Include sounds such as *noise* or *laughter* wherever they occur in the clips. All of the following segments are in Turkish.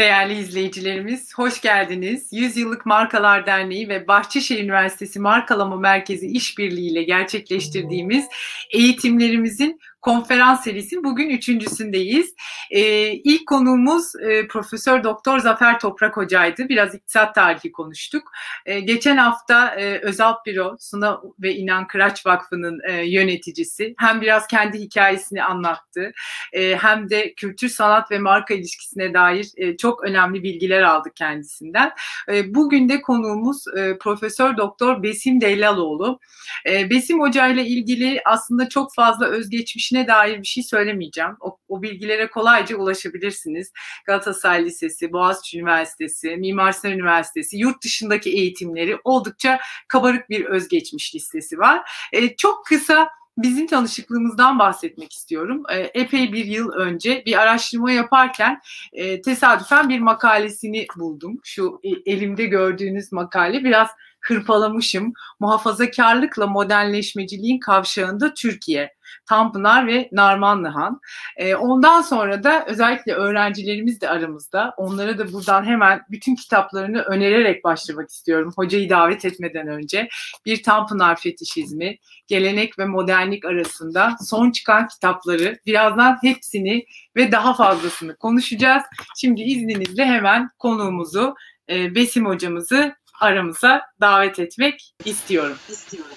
Değerli izleyicilerimiz, hoş geldiniz. Yüzyıllık Markalar Derneği ve Bahçeşehir Üniversitesi Markalama Merkezi işbirliğiyle gerçekleştirdiğimiz eğitimlerimizin konferans serisi bugün üçüncüsündeyiz. Ee, ilk konuğumuz e, Profesör Doktor Zafer Toprak Hoca'ydı. Biraz iktisat tarihi konuştuk. Ee, geçen hafta e, Özal Biro, Suna ve İnan Kıraç Vakfı'nın e, yöneticisi. Hem biraz kendi hikayesini anlattı, e, hem de kültür, sanat ve marka ilişkisine dair e, çok önemli bilgiler aldık kendisinden. E, bugün de konuğumuz e, Profesör Doktor Besim Deylaloğlu. E, Besim Hoca ile ilgili aslında çok fazla özgeçmiş geçmişine dair bir şey söylemeyeceğim. O, o bilgilere kolayca ulaşabilirsiniz. Galatasaray Lisesi, Boğaziçi Üniversitesi, Mimar Sinan Üniversitesi, yurt dışındaki eğitimleri oldukça kabarık bir özgeçmiş listesi var. E, çok kısa bizim tanışıklığımızdan bahsetmek istiyorum. E, epey bir yıl önce bir araştırma yaparken e, tesadüfen bir makalesini buldum. Şu e, elimde gördüğünüz makale biraz hırpalamışım. Muhafazakarlıkla modernleşmeciliğin kavşağında Türkiye. Tanpınar ve Narmanlıhan. E, ondan sonra da özellikle öğrencilerimiz de aramızda. Onlara da buradan hemen bütün kitaplarını önererek başlamak istiyorum. Hocayı davet etmeden önce. Bir Tanpınar fetişizmi, gelenek ve modernlik arasında son çıkan kitapları birazdan hepsini ve daha fazlasını konuşacağız. Şimdi izninizle hemen konuğumuzu e, Besim hocamızı aramıza davet etmek istiyorum. İstiyorum.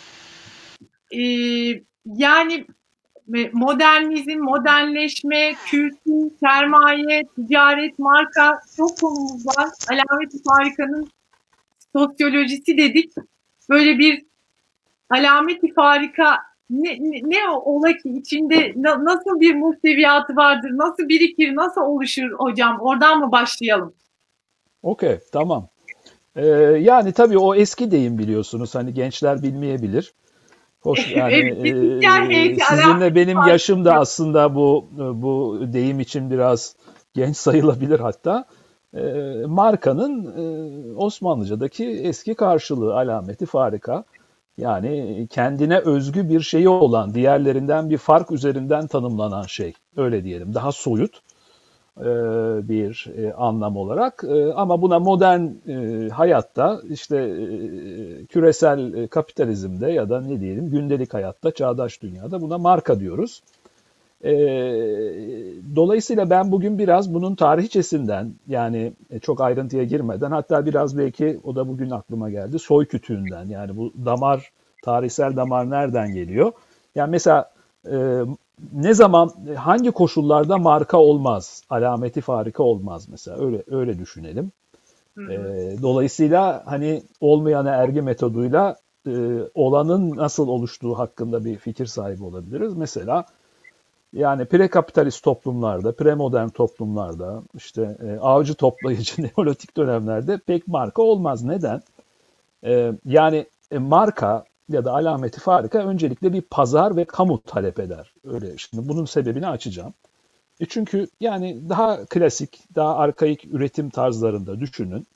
Ee, yani modernizm, modernleşme, kültür, sermaye, ticaret, marka çok konumuz var. Alamet-i Farika'nın sosyolojisi dedik. Böyle bir alamet-i farika ne, ne, ne ola ki içinde na, nasıl bir muhteviyatı vardır, nasıl birikir, nasıl oluşur hocam? Oradan mı başlayalım? Okey, tamam. Ee, yani tabii o eski deyim biliyorsunuz. Hani gençler bilmeyebilir. Hoş *laughs* yani e, sizinle benim yaşım da aslında bu bu deyim için biraz genç sayılabilir hatta. E, markanın e, Osmanlıca'daki eski karşılığı alameti farika. Yani kendine özgü bir şeyi olan, diğerlerinden bir fark üzerinden tanımlanan şey. Öyle diyelim. Daha soyut bir e, anlam olarak e, ama buna modern hayatta işte küresel kapitalizmde ya da ne diyelim gündelik hayatta çağdaş dünyada buna marka diyoruz. Dolayısıyla ben bugün biraz bunun tarihçesinden yani çok ayrıntıya girmeden hatta biraz belki o da bugün aklıma geldi soy kütüğünden yani bu damar tarihsel damar nereden geliyor? Yani mesela ne zaman hangi koşullarda marka olmaz, alameti farika olmaz mesela öyle öyle düşünelim. E, dolayısıyla hani olmayana ergi metoduyla e, olanın nasıl oluştuğu hakkında bir fikir sahibi olabiliriz. Mesela yani prekapitalist toplumlarda, premodern toplumlarda, işte e, avcı toplayıcı *laughs* neolitik dönemlerde pek marka olmaz. Neden? E, yani e, marka ya da alameti farika öncelikle bir pazar ve kamu talep eder. Öyle şimdi bunun sebebini açacağım. E çünkü yani daha klasik, daha arkaik üretim tarzlarında düşünün.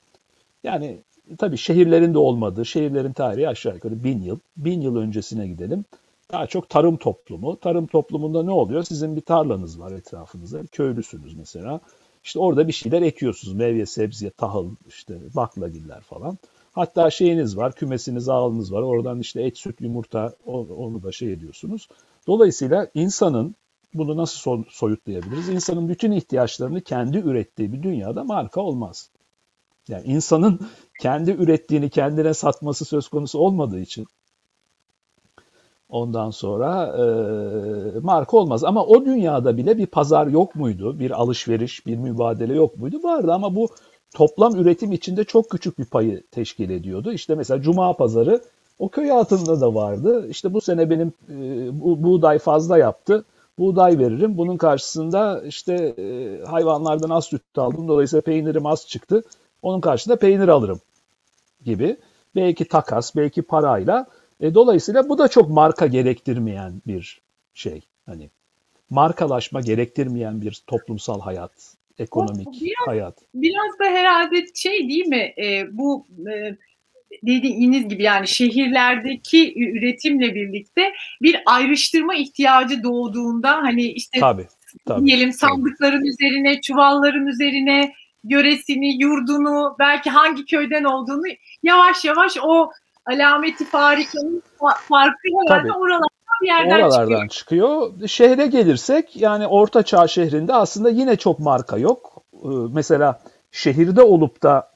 Yani tabii şehirlerin de olmadığı, şehirlerin tarihi aşağı yukarı bin yıl. Bin yıl öncesine gidelim. Daha çok tarım toplumu. Tarım toplumunda ne oluyor? Sizin bir tarlanız var etrafınızda. Köylüsünüz mesela. İşte orada bir şeyler ekiyorsunuz. Meyve, sebze, tahıl, işte baklagiller falan. Hatta şeyiniz var, kümesiniz, ağınız var. Oradan işte et, süt, yumurta onu da şey ediyorsunuz. Dolayısıyla insanın bunu nasıl soyutlayabiliriz? İnsanın bütün ihtiyaçlarını kendi ürettiği bir dünyada marka olmaz. Yani insanın kendi ürettiğini kendine satması söz konusu olmadığı için ondan sonra e, marka olmaz. Ama o dünyada bile bir pazar yok muydu? Bir alışveriş, bir mübadele yok muydu? Vardı ama bu toplam üretim içinde çok küçük bir payı teşkil ediyordu. İşte mesela Cuma pazarı o köy altında da vardı. İşte bu sene benim e, bu, buğday fazla yaptı. Buğday veririm. Bunun karşısında işte e, hayvanlardan az süt aldım. Dolayısıyla peynirim az çıktı. Onun karşısında peynir alırım gibi. Belki takas, belki parayla. E, dolayısıyla bu da çok marka gerektirmeyen bir şey. Hani markalaşma gerektirmeyen bir toplumsal hayat ekonomik biraz, hayat. Biraz da herhalde şey değil mi e, bu e, dediğiniz gibi yani şehirlerdeki üretimle birlikte bir ayrıştırma ihtiyacı doğduğunda hani işte tabii, tabii, diyelim sandıkların tabii. üzerine, çuvalların üzerine yöresini, yurdunu, belki hangi köyden olduğunu yavaş yavaş o alameti farikanın farkı herhalde oralardan bir yerden Oralardan çıkıyor. çıkıyor. Şehre gelirsek yani Orta Çağ şehrinde aslında yine çok marka yok. Ee, mesela şehirde olup da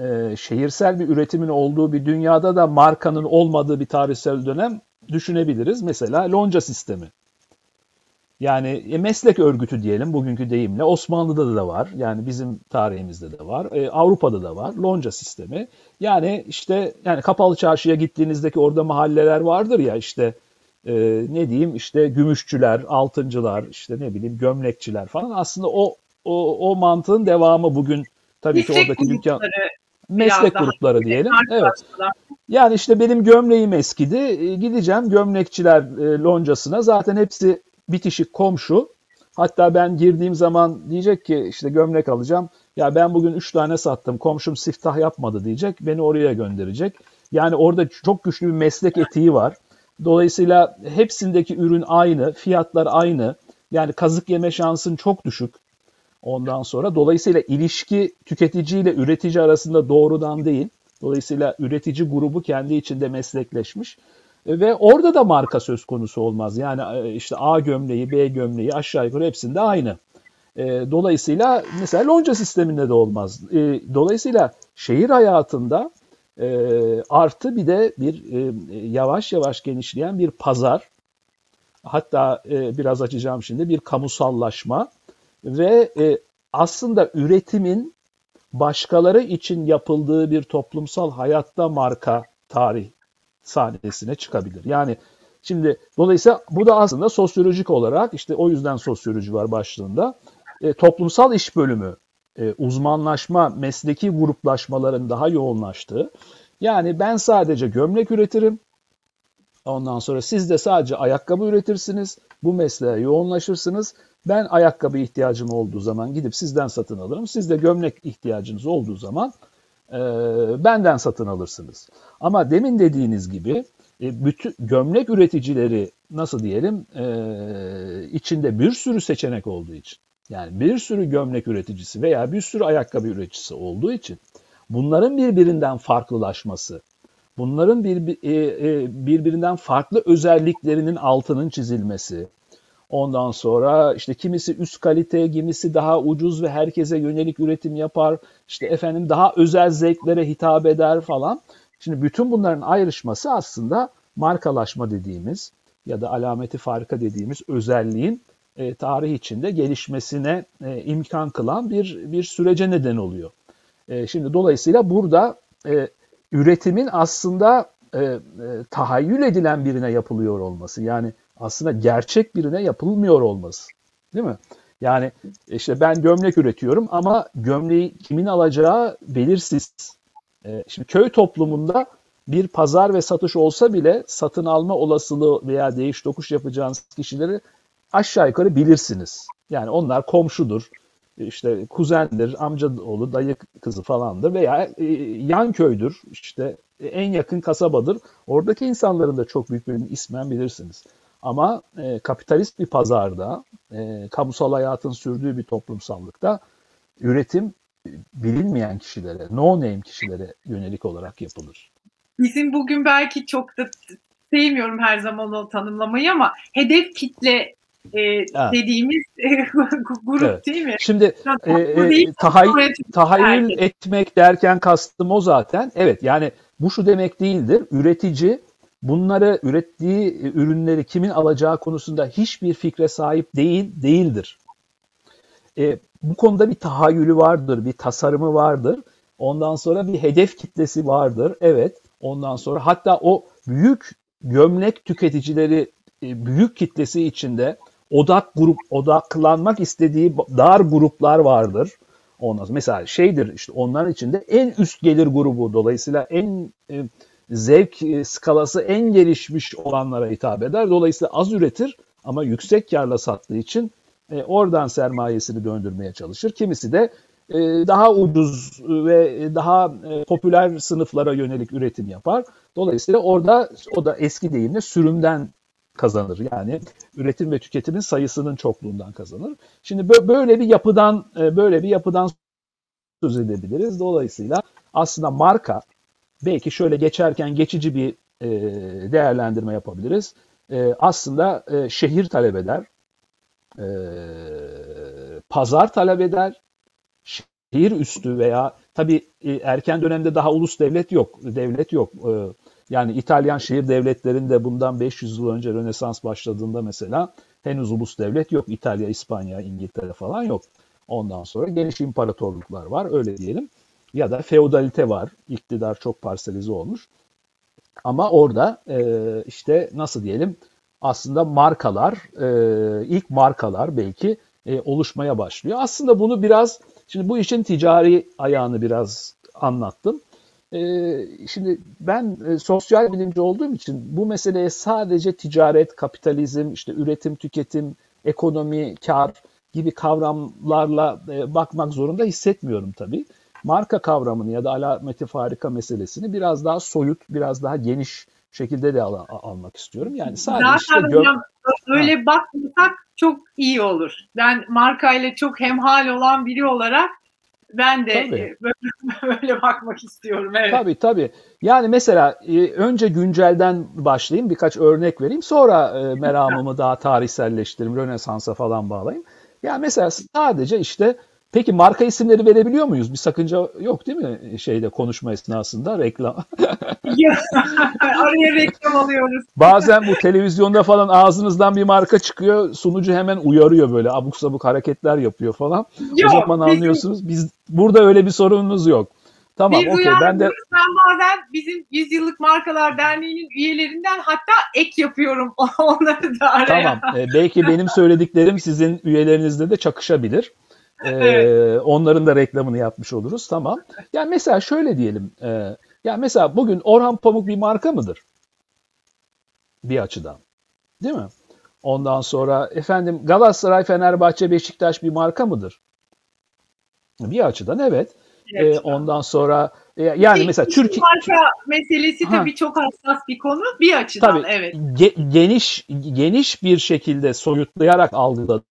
e, şehirsel bir üretimin olduğu bir dünyada da markanın olmadığı bir tarihsel dönem düşünebiliriz. Mesela lonca sistemi. Yani e, meslek örgütü diyelim bugünkü deyimle Osmanlı'da da var. Yani bizim tarihimizde de var. E, Avrupa'da da var. Lonca sistemi. Yani işte yani kapalı çarşıya gittiğinizdeki orada mahalleler vardır ya işte e, ne diyeyim işte gümüşçüler, altıncılar, işte ne bileyim gömlekçiler falan. Aslında o o, o mantığın devamı bugün tabii meslek ki oradaki dükkan meslek grupları diyelim. Evet. Yani işte benim gömleğim eskidi. E, gideceğim gömlekçiler e, loncasına. Zaten hepsi bitişik komşu. Hatta ben girdiğim zaman diyecek ki işte gömlek alacağım. Ya ben bugün 3 tane sattım. Komşum siftah yapmadı diyecek. Beni oraya gönderecek. Yani orada çok güçlü bir meslek etiği var. Dolayısıyla hepsindeki ürün aynı, fiyatlar aynı. Yani kazık yeme şansın çok düşük. Ondan sonra dolayısıyla ilişki tüketici ile üretici arasında doğrudan değil. Dolayısıyla üretici grubu kendi içinde meslekleşmiş. Ve orada da marka söz konusu olmaz. Yani e, işte A gömleği, B gömleği aşağı yukarı hepsinde aynı. E, dolayısıyla mesela lonca sisteminde de olmaz. E, dolayısıyla şehir hayatında artı bir de bir yavaş yavaş genişleyen bir pazar, hatta biraz açacağım şimdi bir kamusallaşma ve aslında üretimin başkaları için yapıldığı bir toplumsal hayatta marka tarih sahnesine çıkabilir. Yani şimdi dolayısıyla bu da aslında sosyolojik olarak işte o yüzden sosyoloji var başlığında. E, toplumsal iş bölümü, e, uzmanlaşma, mesleki gruplaşmaların daha yoğunlaştığı. Yani ben sadece gömlek üretirim. Ondan sonra siz de sadece ayakkabı üretirsiniz. Bu mesleğe yoğunlaşırsınız. Ben ayakkabı ihtiyacım olduğu zaman gidip sizden satın alırım. Siz de gömlek ihtiyacınız olduğu zaman e, benden satın alırsınız. Ama demin dediğiniz gibi e, bütün gömlek üreticileri nasıl diyelim e, içinde bir sürü seçenek olduğu için yani bir sürü gömlek üreticisi veya bir sürü ayakkabı üreticisi olduğu için bunların birbirinden farklılaşması, bunların bir, e, e, birbirinden farklı özelliklerinin altının çizilmesi, Ondan sonra işte kimisi üst kalite, kimisi daha ucuz ve herkese yönelik üretim yapar. İşte efendim daha özel zevklere hitap eder falan. Şimdi bütün bunların ayrışması aslında markalaşma dediğimiz ya da alameti farka dediğimiz özelliğin e, tarih içinde gelişmesine e, imkan kılan bir bir sürece neden oluyor. E, şimdi dolayısıyla burada e, üretimin aslında e, e, tahayyül edilen birine yapılıyor olması yani aslında gerçek birine yapılmıyor olması. Değil mi? Yani işte ben gömlek üretiyorum ama gömleği kimin alacağı belirsiz. E, şimdi köy toplumunda bir pazar ve satış olsa bile satın alma olasılığı veya değiş tokuş yapacağınız kişileri aşağı yukarı bilirsiniz. Yani onlar komşudur, işte kuzendir, amca oğlu, dayı kızı falandır veya e, yan köydür, işte en yakın kasabadır. Oradaki insanların da çok büyük bir ismen bilirsiniz. Ama e, kapitalist bir pazarda, e, kamusal hayatın sürdüğü bir toplumsallıkta üretim e, bilinmeyen kişilere, no name kişilere yönelik olarak yapılır. Bizim bugün belki çok da sevmiyorum her zaman o tanımlamayı ama hedef kitle e, dediğimiz *laughs* e, grup evet. değil mi? Şimdi e, e, tahay, tahayyül etmek derken kastım o zaten. Evet yani bu şu demek değildir. Üretici bunları ürettiği e, ürünleri kimin alacağı konusunda hiçbir fikre sahip değil değildir. E, bu konuda bir tahayyülü vardır, bir tasarımı vardır. Ondan sonra bir hedef kitlesi vardır. Evet. Ondan sonra hatta o büyük gömlek tüketicileri e, büyük kitlesi içinde odak grup odaklanmak istediği dar gruplar vardır. Ondan sonra mesela şeydir işte onların içinde en üst gelir grubu dolayısıyla en e, zevk e, skalası en gelişmiş olanlara hitap eder. Dolayısıyla az üretir ama yüksek karla sattığı için e, oradan sermayesini döndürmeye çalışır. Kimisi de e, daha ucuz ve daha e, popüler sınıflara yönelik üretim yapar. Dolayısıyla orada o da eski deyimle sürümden kazanır. Yani üretim ve tüketimin sayısının çokluğundan kazanır. Şimdi böyle bir yapıdan e, böyle bir yapıdan söz edebiliriz. Dolayısıyla aslında marka belki şöyle geçerken geçici bir e, değerlendirme yapabiliriz. E, aslında şehir talep eder, pazar talep eder, şehir üstü veya tabii erken dönemde daha ulus devlet yok, devlet yok. Yani İtalyan şehir devletlerinde bundan 500 yıl önce Rönesans başladığında mesela henüz ulus devlet yok. İtalya, İspanya, İngiltere falan yok. Ondan sonra geniş imparatorluklar var öyle diyelim. Ya da feodalite var. İktidar çok parselize olmuş. Ama orada e, işte nasıl diyelim aslında markalar, e, ilk markalar belki e, oluşmaya başlıyor. Aslında bunu biraz, şimdi bu işin ticari ayağını biraz anlattım. E, şimdi ben e, sosyal bilimci olduğum için bu meseleye sadece ticaret, kapitalizm, işte üretim, tüketim, ekonomi, kar gibi kavramlarla e, bakmak zorunda hissetmiyorum tabii. Marka kavramını ya da alameti farika meselesini biraz daha soyut, biraz daha geniş şekilde de al- almak istiyorum. Yani sadece Zaten işte hocam öyle ha. bakmasak çok iyi olur. Ben markayla çok hemhal olan biri olarak ben de tabii. böyle, *laughs* böyle bakmak istiyorum. Evet. Tabii tabii. Yani mesela e, önce güncelden başlayayım birkaç örnek vereyim. Sonra e, meramımı daha tarihselleştireyim. Rönesans'a falan bağlayayım. Yani mesela sadece işte Peki marka isimleri verebiliyor muyuz? Bir sakınca yok değil mi şeyde konuşma esnasında reklam? *laughs* Araya reklam alıyoruz. Bazen bu televizyonda falan ağzınızdan bir marka çıkıyor. Sunucu hemen uyarıyor böyle abuk sabuk hareketler yapıyor falan. Yok, o zaman anlıyorsunuz. Biz burada öyle bir sorunumuz yok. Tamam okey ben de ben bazen bizim 100 yıllık markalar derneğinin üyelerinden hatta ek yapıyorum *laughs* onları da araya. Tamam. Ee, belki benim söylediklerim sizin üyelerinizde de çakışabilir. Ee, onların da reklamını yapmış oluruz. Tamam. Yani mesela şöyle diyelim. E, yani mesela bugün Orhan Pamuk bir marka mıdır? Bir açıdan. Değil mi? Ondan sonra efendim Galatasaray, Fenerbahçe, Beşiktaş bir marka mıdır? Bir açıdan evet. evet. Ee, ondan sonra e, yani mesela Türkiye marka meselesi ha. tabii çok hassas bir konu bir açıdan tabii, evet. Ge- geniş geniş bir şekilde soyutlayarak algıladık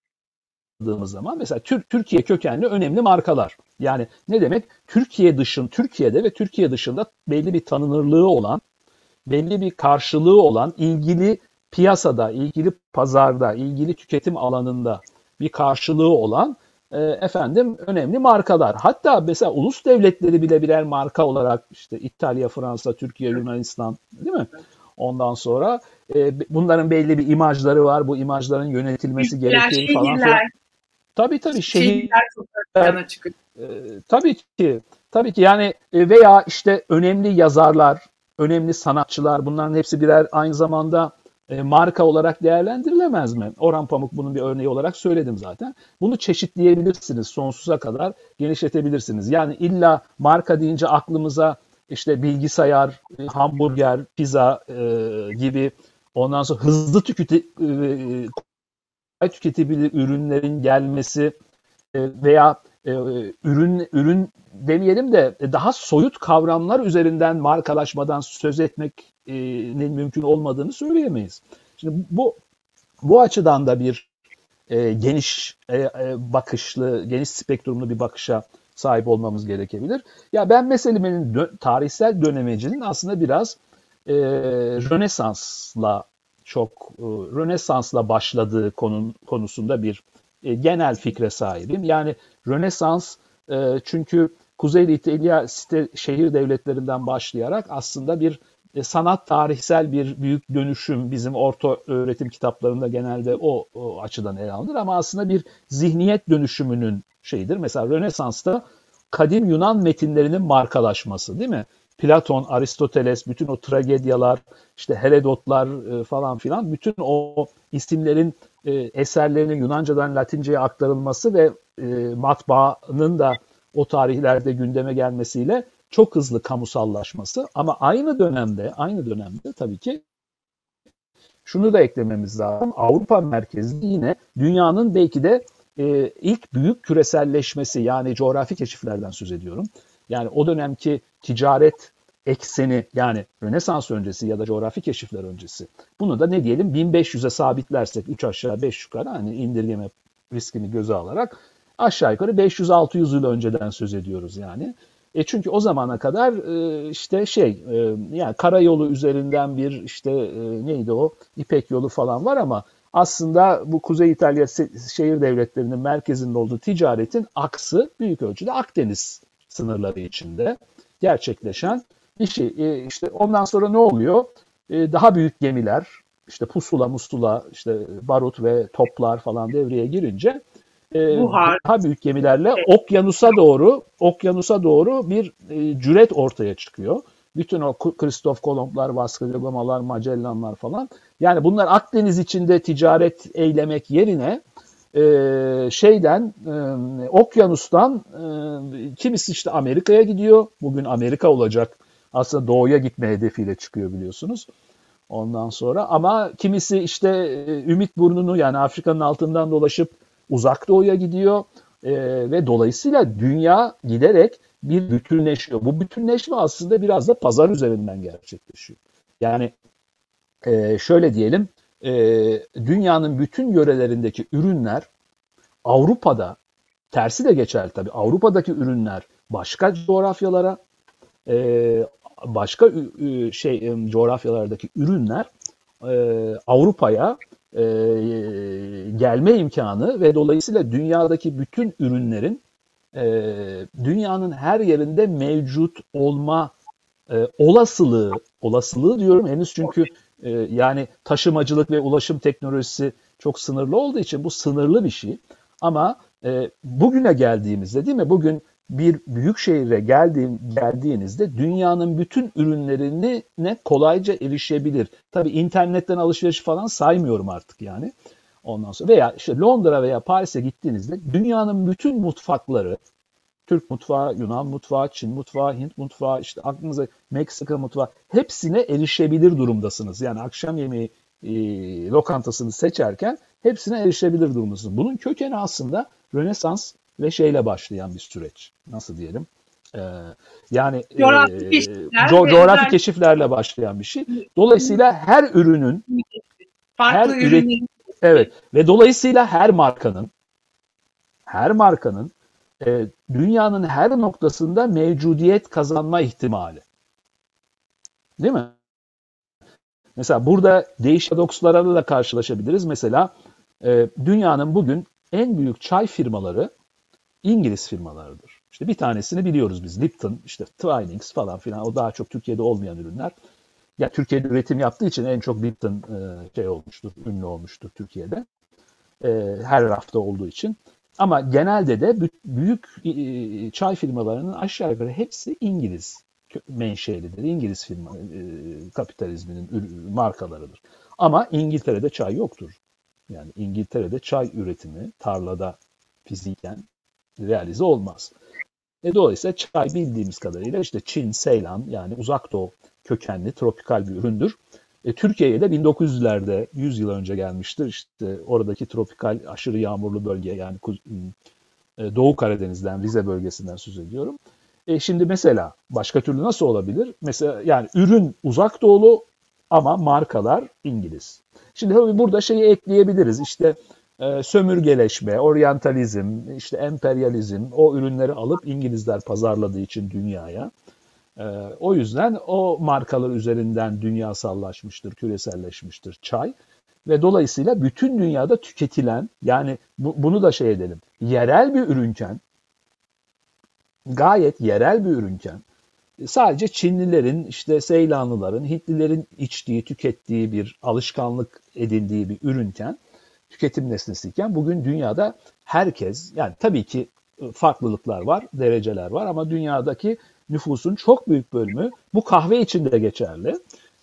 baktığımız zaman mesela Türkiye kökenli önemli markalar. Yani ne demek? Türkiye dışın Türkiye'de ve Türkiye dışında belli bir tanınırlığı olan, belli bir karşılığı olan ilgili piyasada, ilgili pazarda, ilgili tüketim alanında bir karşılığı olan e, efendim önemli markalar. Hatta mesela ulus devletleri bile birer marka olarak işte İtalya, Fransa, Türkiye, Yunanistan değil mi? Ondan sonra e, bunların belli bir imajları var. Bu imajların yönetilmesi gerektiğini falan filan. Tabii tabii şehirler çok ön çıkıyor. E, tabii ki. Tabii ki yani e, veya işte önemli yazarlar, önemli sanatçılar bunların hepsi birer aynı zamanda e, marka olarak değerlendirilemez mi? Orhan Pamuk bunun bir örneği olarak söyledim zaten. Bunu çeşitleyebilirsiniz, sonsuza kadar genişletebilirsiniz. Yani illa marka deyince aklımıza işte bilgisayar, e, hamburger, pizza e, gibi ondan sonra hızlı tüketi, e, tüketebilir ürünlerin gelmesi e, veya e, ürün ürün demeyelim de daha soyut kavramlar üzerinden markalaşmadan söz etmenin mümkün olmadığını söyleyemeyiz. Şimdi bu bu açıdan da bir e, geniş e, e, bakışlı, geniş spektrumlu bir bakışa sahip olmamız gerekebilir. Ya ben meselenin dö- tarihsel dönemecinin aslında biraz e, Rönesans'la çok e, Rönesans'la başladığı konun, konusunda bir e, genel fikre sahibim. Yani Rönesans e, çünkü Kuzeyli İtalya site, şehir devletlerinden başlayarak aslında bir sanat tarihsel bir büyük dönüşüm bizim orta öğretim kitaplarında genelde o, o açıdan ele alınır ama aslında bir zihniyet dönüşümünün şeyidir. Mesela Rönesans'ta kadim Yunan metinlerinin markalaşması değil mi? Platon, Aristoteles, bütün o tragedyalar, işte Herodotlar e, falan filan, bütün o isimlerin e, eserlerinin Yunancadan Latince'ye aktarılması ve e, matbaanın da o tarihlerde gündeme gelmesiyle çok hızlı kamusallaşması ama aynı dönemde aynı dönemde tabii ki şunu da eklememiz lazım. Avrupa merkezli yine dünyanın belki de ilk büyük küreselleşmesi yani coğrafi keşiflerden söz ediyorum. Yani o dönemki ticaret ekseni yani Rönesans öncesi ya da coğrafi keşifler öncesi. Bunu da ne diyelim 1500'e sabitlersek 3 aşağı 5 yukarı hani indirgeme riskini göze alarak Aşağı yukarı 500-600 yıl önceden söz ediyoruz yani. E çünkü o zamana kadar e, işte şey e, yani karayolu üzerinden bir işte e, neydi o İpek yolu falan var ama aslında bu Kuzey İtalya şehir devletlerinin merkezinde olduğu ticaretin aksı büyük ölçüde Akdeniz sınırları içinde gerçekleşen bir şey. E, işte ondan sonra ne oluyor? E, daha büyük gemiler, işte pusula, musula, işte barut ve toplar falan devreye girince e, Buhar. daha büyük gemilerle okyanusa doğru okyanusa doğru bir e, cüret ortaya çıkıyor. Bütün o Kristof Kolomblar, Vasco da Gama'lar, Magellanlar falan. Yani bunlar Akdeniz içinde ticaret eylemek yerine e, şeyden e, okyanustan e, kimisi işte Amerika'ya gidiyor. Bugün Amerika olacak. Aslında doğuya gitme hedefiyle çıkıyor biliyorsunuz. Ondan sonra ama kimisi işte e, Ümit Burnu'nu yani Afrika'nın altından dolaşıp uzak doğuya gidiyor e, ve dolayısıyla dünya giderek bir bütünleşiyor. Bu bütünleşme aslında biraz da pazar üzerinden gerçekleşiyor. Yani e, şöyle diyelim, e, dünyanın bütün yörelerindeki ürünler Avrupa'da, tersi de geçer tabii, Avrupa'daki ürünler başka coğrafyalara, e, başka şey coğrafyalardaki ürünler e, Avrupa'ya e, gelme imkanı ve dolayısıyla dünyadaki bütün ürünlerin e, dünyanın her yerinde mevcut olma e, olasılığı, olasılığı diyorum henüz çünkü e, yani taşımacılık ve ulaşım teknolojisi çok sınırlı olduğu için bu sınırlı bir şey. Ama e, bugüne geldiğimizde değil mi? Bugün bir büyük şehire geldiğim, geldiğinizde dünyanın bütün ürünlerine ne kolayca erişebilir. Tabii internetten alışveriş falan saymıyorum artık yani. Ondan sonra veya işte Londra veya Paris'e gittiğinizde dünyanın bütün mutfakları, Türk mutfağı, Yunan mutfağı, Çin mutfağı, Hint mutfağı, işte aklınıza Meksika mutfağı hepsine erişebilir durumdasınız. Yani akşam yemeği e, lokantasını seçerken hepsine erişebilir durumdasınız. Bunun kökeni aslında Rönesans ve şeyle başlayan bir süreç. Nasıl diyelim? Ee, yani coğrafi, e, keşifler, co- coğrafi keşiflerle başlayan bir şey. Dolayısıyla her ürünün farklı her ürünün evet ve dolayısıyla her markanın her markanın e, dünyanın her noktasında mevcudiyet kazanma ihtimali. Değil mi? Mesela burada değişik paradokslarla da karşılaşabiliriz. Mesela e, dünyanın bugün en büyük çay firmaları İngiliz firmalarıdır. İşte bir tanesini biliyoruz biz. Lipton, işte Twinings falan filan. O daha çok Türkiye'de olmayan ürünler. Ya Türkiye'de üretim yaptığı için en çok Lipton e, şey olmuştur, ünlü olmuştur Türkiye'de. E, her rafta olduğu için. Ama genelde de büyük e, çay firmalarının aşağı yukarı hepsi İngiliz menşelidir. İngiliz firma kapitalizminin markalarıdır. Ama İngiltere'de çay yoktur. Yani İngiltere'de çay üretimi tarlada fiziken realize olmaz. E dolayısıyla çay bildiğimiz kadarıyla işte Çin, Seylan yani uzak doğu kökenli tropikal bir üründür. E, Türkiye'ye de 1900'lerde 100 yıl önce gelmiştir. İşte oradaki tropikal aşırı yağmurlu bölge yani e, Doğu Karadeniz'den, Rize bölgesinden söz ediyorum. E şimdi mesela başka türlü nasıl olabilir? Mesela yani ürün uzak doğulu ama markalar İngiliz. Şimdi tabii burada şeyi ekleyebiliriz. İşte e, sömürgeleşme, oryantalizm, işte emperyalizm o ürünleri alıp İngilizler pazarladığı için dünyaya. E, o yüzden o markalar üzerinden dünyasallaşmıştır, küreselleşmiştir çay. Ve dolayısıyla bütün dünyada tüketilen yani bu, bunu da şey edelim yerel bir ürünken gayet yerel bir ürünken sadece Çinlilerin, işte Seylanlıların, Hintlilerin içtiği, tükettiği bir alışkanlık edindiği bir ürünken tüketim nesnesiyken bugün dünyada herkes yani tabii ki farklılıklar var, dereceler var ama dünyadaki nüfusun çok büyük bölümü bu kahve için de geçerli.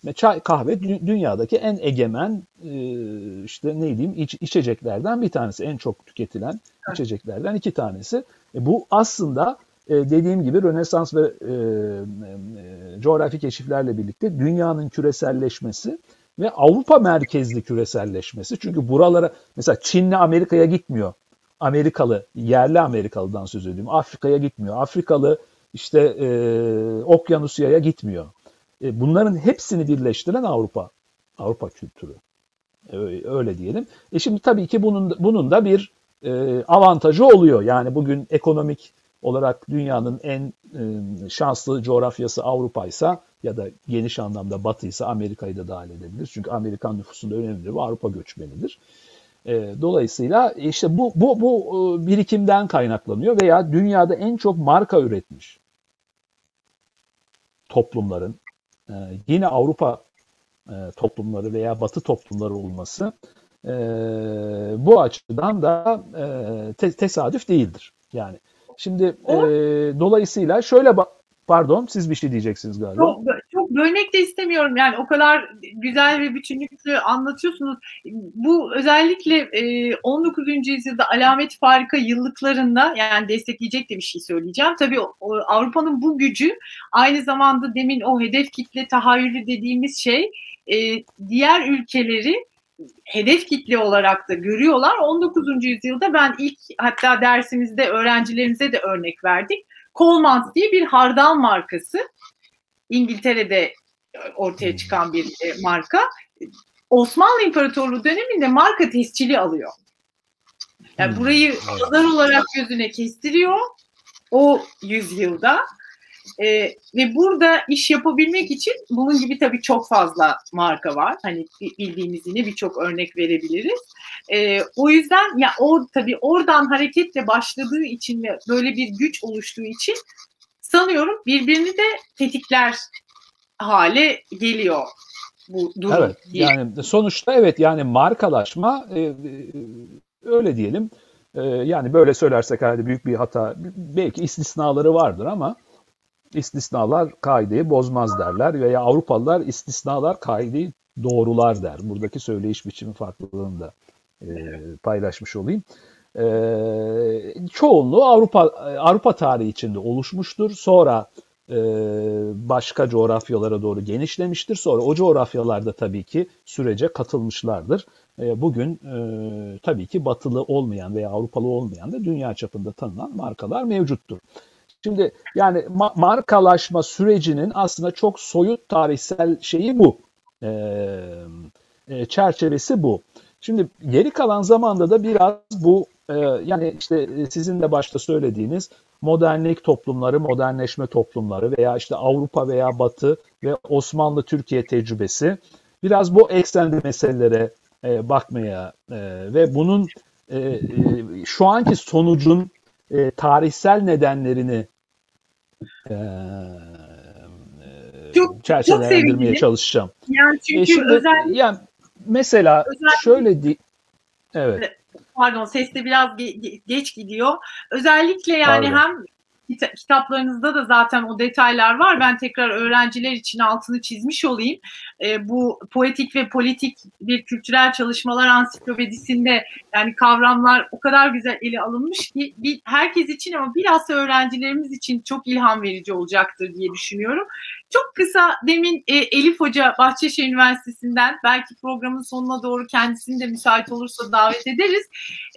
Ve çay kahve dünyadaki en egemen ıı, işte ne diyeyim iç, içeceklerden bir tanesi. En çok tüketilen içeceklerden iki tanesi. E bu aslında e, dediğim gibi Rönesans ve e, e, coğrafi keşiflerle birlikte dünyanın küreselleşmesi ve Avrupa merkezli küreselleşmesi. Çünkü buralara mesela Çinli Amerika'ya gitmiyor. Amerikalı, yerli Amerikalı'dan söz ediyorum. Afrika'ya gitmiyor. Afrikalı işte e, Okyanusya'ya gitmiyor. E, bunların hepsini birleştiren Avrupa. Avrupa kültürü. E, öyle diyelim. E şimdi tabii ki bunun bunun da bir e, avantajı oluyor. Yani bugün ekonomik olarak dünyanın en e, şanslı coğrafyası Avrupa ise ya da geniş anlamda Batı ise Amerika'yı da dahil edebiliriz. Çünkü Amerikan nüfusunda önemlidir ve Avrupa göçmenidir. Dolayısıyla işte bu, bu, bu e, birikimden kaynaklanıyor veya dünyada en çok marka üretmiş toplumların e, yine Avrupa e, toplumları veya Batı toplumları olması e, bu açıdan da e, te- tesadüf değildir. Yani şimdi e, dolayısıyla şöyle bak Pardon siz bir şey diyeceksiniz galiba. Çok bölmek de istemiyorum. Yani o kadar güzel ve bütünlüklü anlatıyorsunuz. Bu özellikle 19. yüzyılda alamet farika yıllıklarında yani destekleyecek de bir şey söyleyeceğim. Tabii Avrupa'nın bu gücü aynı zamanda demin o hedef kitle tahayyülü dediğimiz şey diğer ülkeleri hedef kitle olarak da görüyorlar. 19. yüzyılda ben ilk hatta dersimizde öğrencilerimize de örnek verdik Coleman diye bir hardal markası. İngiltere'de ortaya çıkan bir e, marka. Osmanlı İmparatorluğu döneminde marka tescili alıyor. Yani hmm, burayı pazar olarak gözüne kestiriyor o yüzyılda. E, ve burada iş yapabilmek için bunun gibi tabii çok fazla marka var. Hani bildiğimiz yine birçok örnek verebiliriz. E, o yüzden ya o tabii oradan hareketle başladığı için ve böyle bir güç oluştuğu için sanıyorum birbirini de tetikler hale geliyor bu durum. Evet. Diye. Yani sonuçta evet yani markalaşma e, e, öyle diyelim. E, yani böyle söylersek herhalde büyük bir hata. Belki istisnaları vardır ama istisnalar kaideyi bozmaz derler veya Avrupalılar istisnalar kaideyi doğrular der. Buradaki söyleyiş biçimi farklılığını da e, paylaşmış olayım. E, çoğunluğu Avrupa Avrupa tarihi içinde oluşmuştur. Sonra e, başka coğrafyalara doğru genişlemiştir. Sonra o coğrafyalarda tabii ki sürece katılmışlardır. E, bugün e, tabii ki batılı olmayan veya Avrupalı olmayan da dünya çapında tanınan markalar mevcuttur. Şimdi yani ma- markalaşma sürecinin aslında çok soyut tarihsel şeyi bu. Çerçevesi bu. Şimdi geri kalan zamanda da biraz bu yani işte sizin de başta söylediğiniz modernlik toplumları, modernleşme toplumları veya işte Avrupa veya Batı ve Osmanlı Türkiye tecrübesi biraz bu eksende meselelere e, bakmaya e, ve bunun e, e, şu anki sonucun e, tarihsel nedenlerini e, çok, çerçevelendirmeye çok çalışacağım. Yani çünkü e şimdi, özel... yani mesela özel... şöyle di evet. Pardon ses de biraz ge- geç gidiyor. Özellikle yani Pardon. hem kitaplarınızda da zaten o detaylar var. Ben tekrar öğrenciler için altını çizmiş olayım. E, bu poetik ve politik bir kültürel çalışmalar ansiklopedisinde yani kavramlar o kadar güzel ele alınmış ki bir, herkes için ama biraz öğrencilerimiz için çok ilham verici olacaktır diye düşünüyorum. Çok kısa demin e, Elif Hoca Bahçeşehir Üniversitesi'nden belki programın sonuna doğru kendisini de müsait olursa davet ederiz.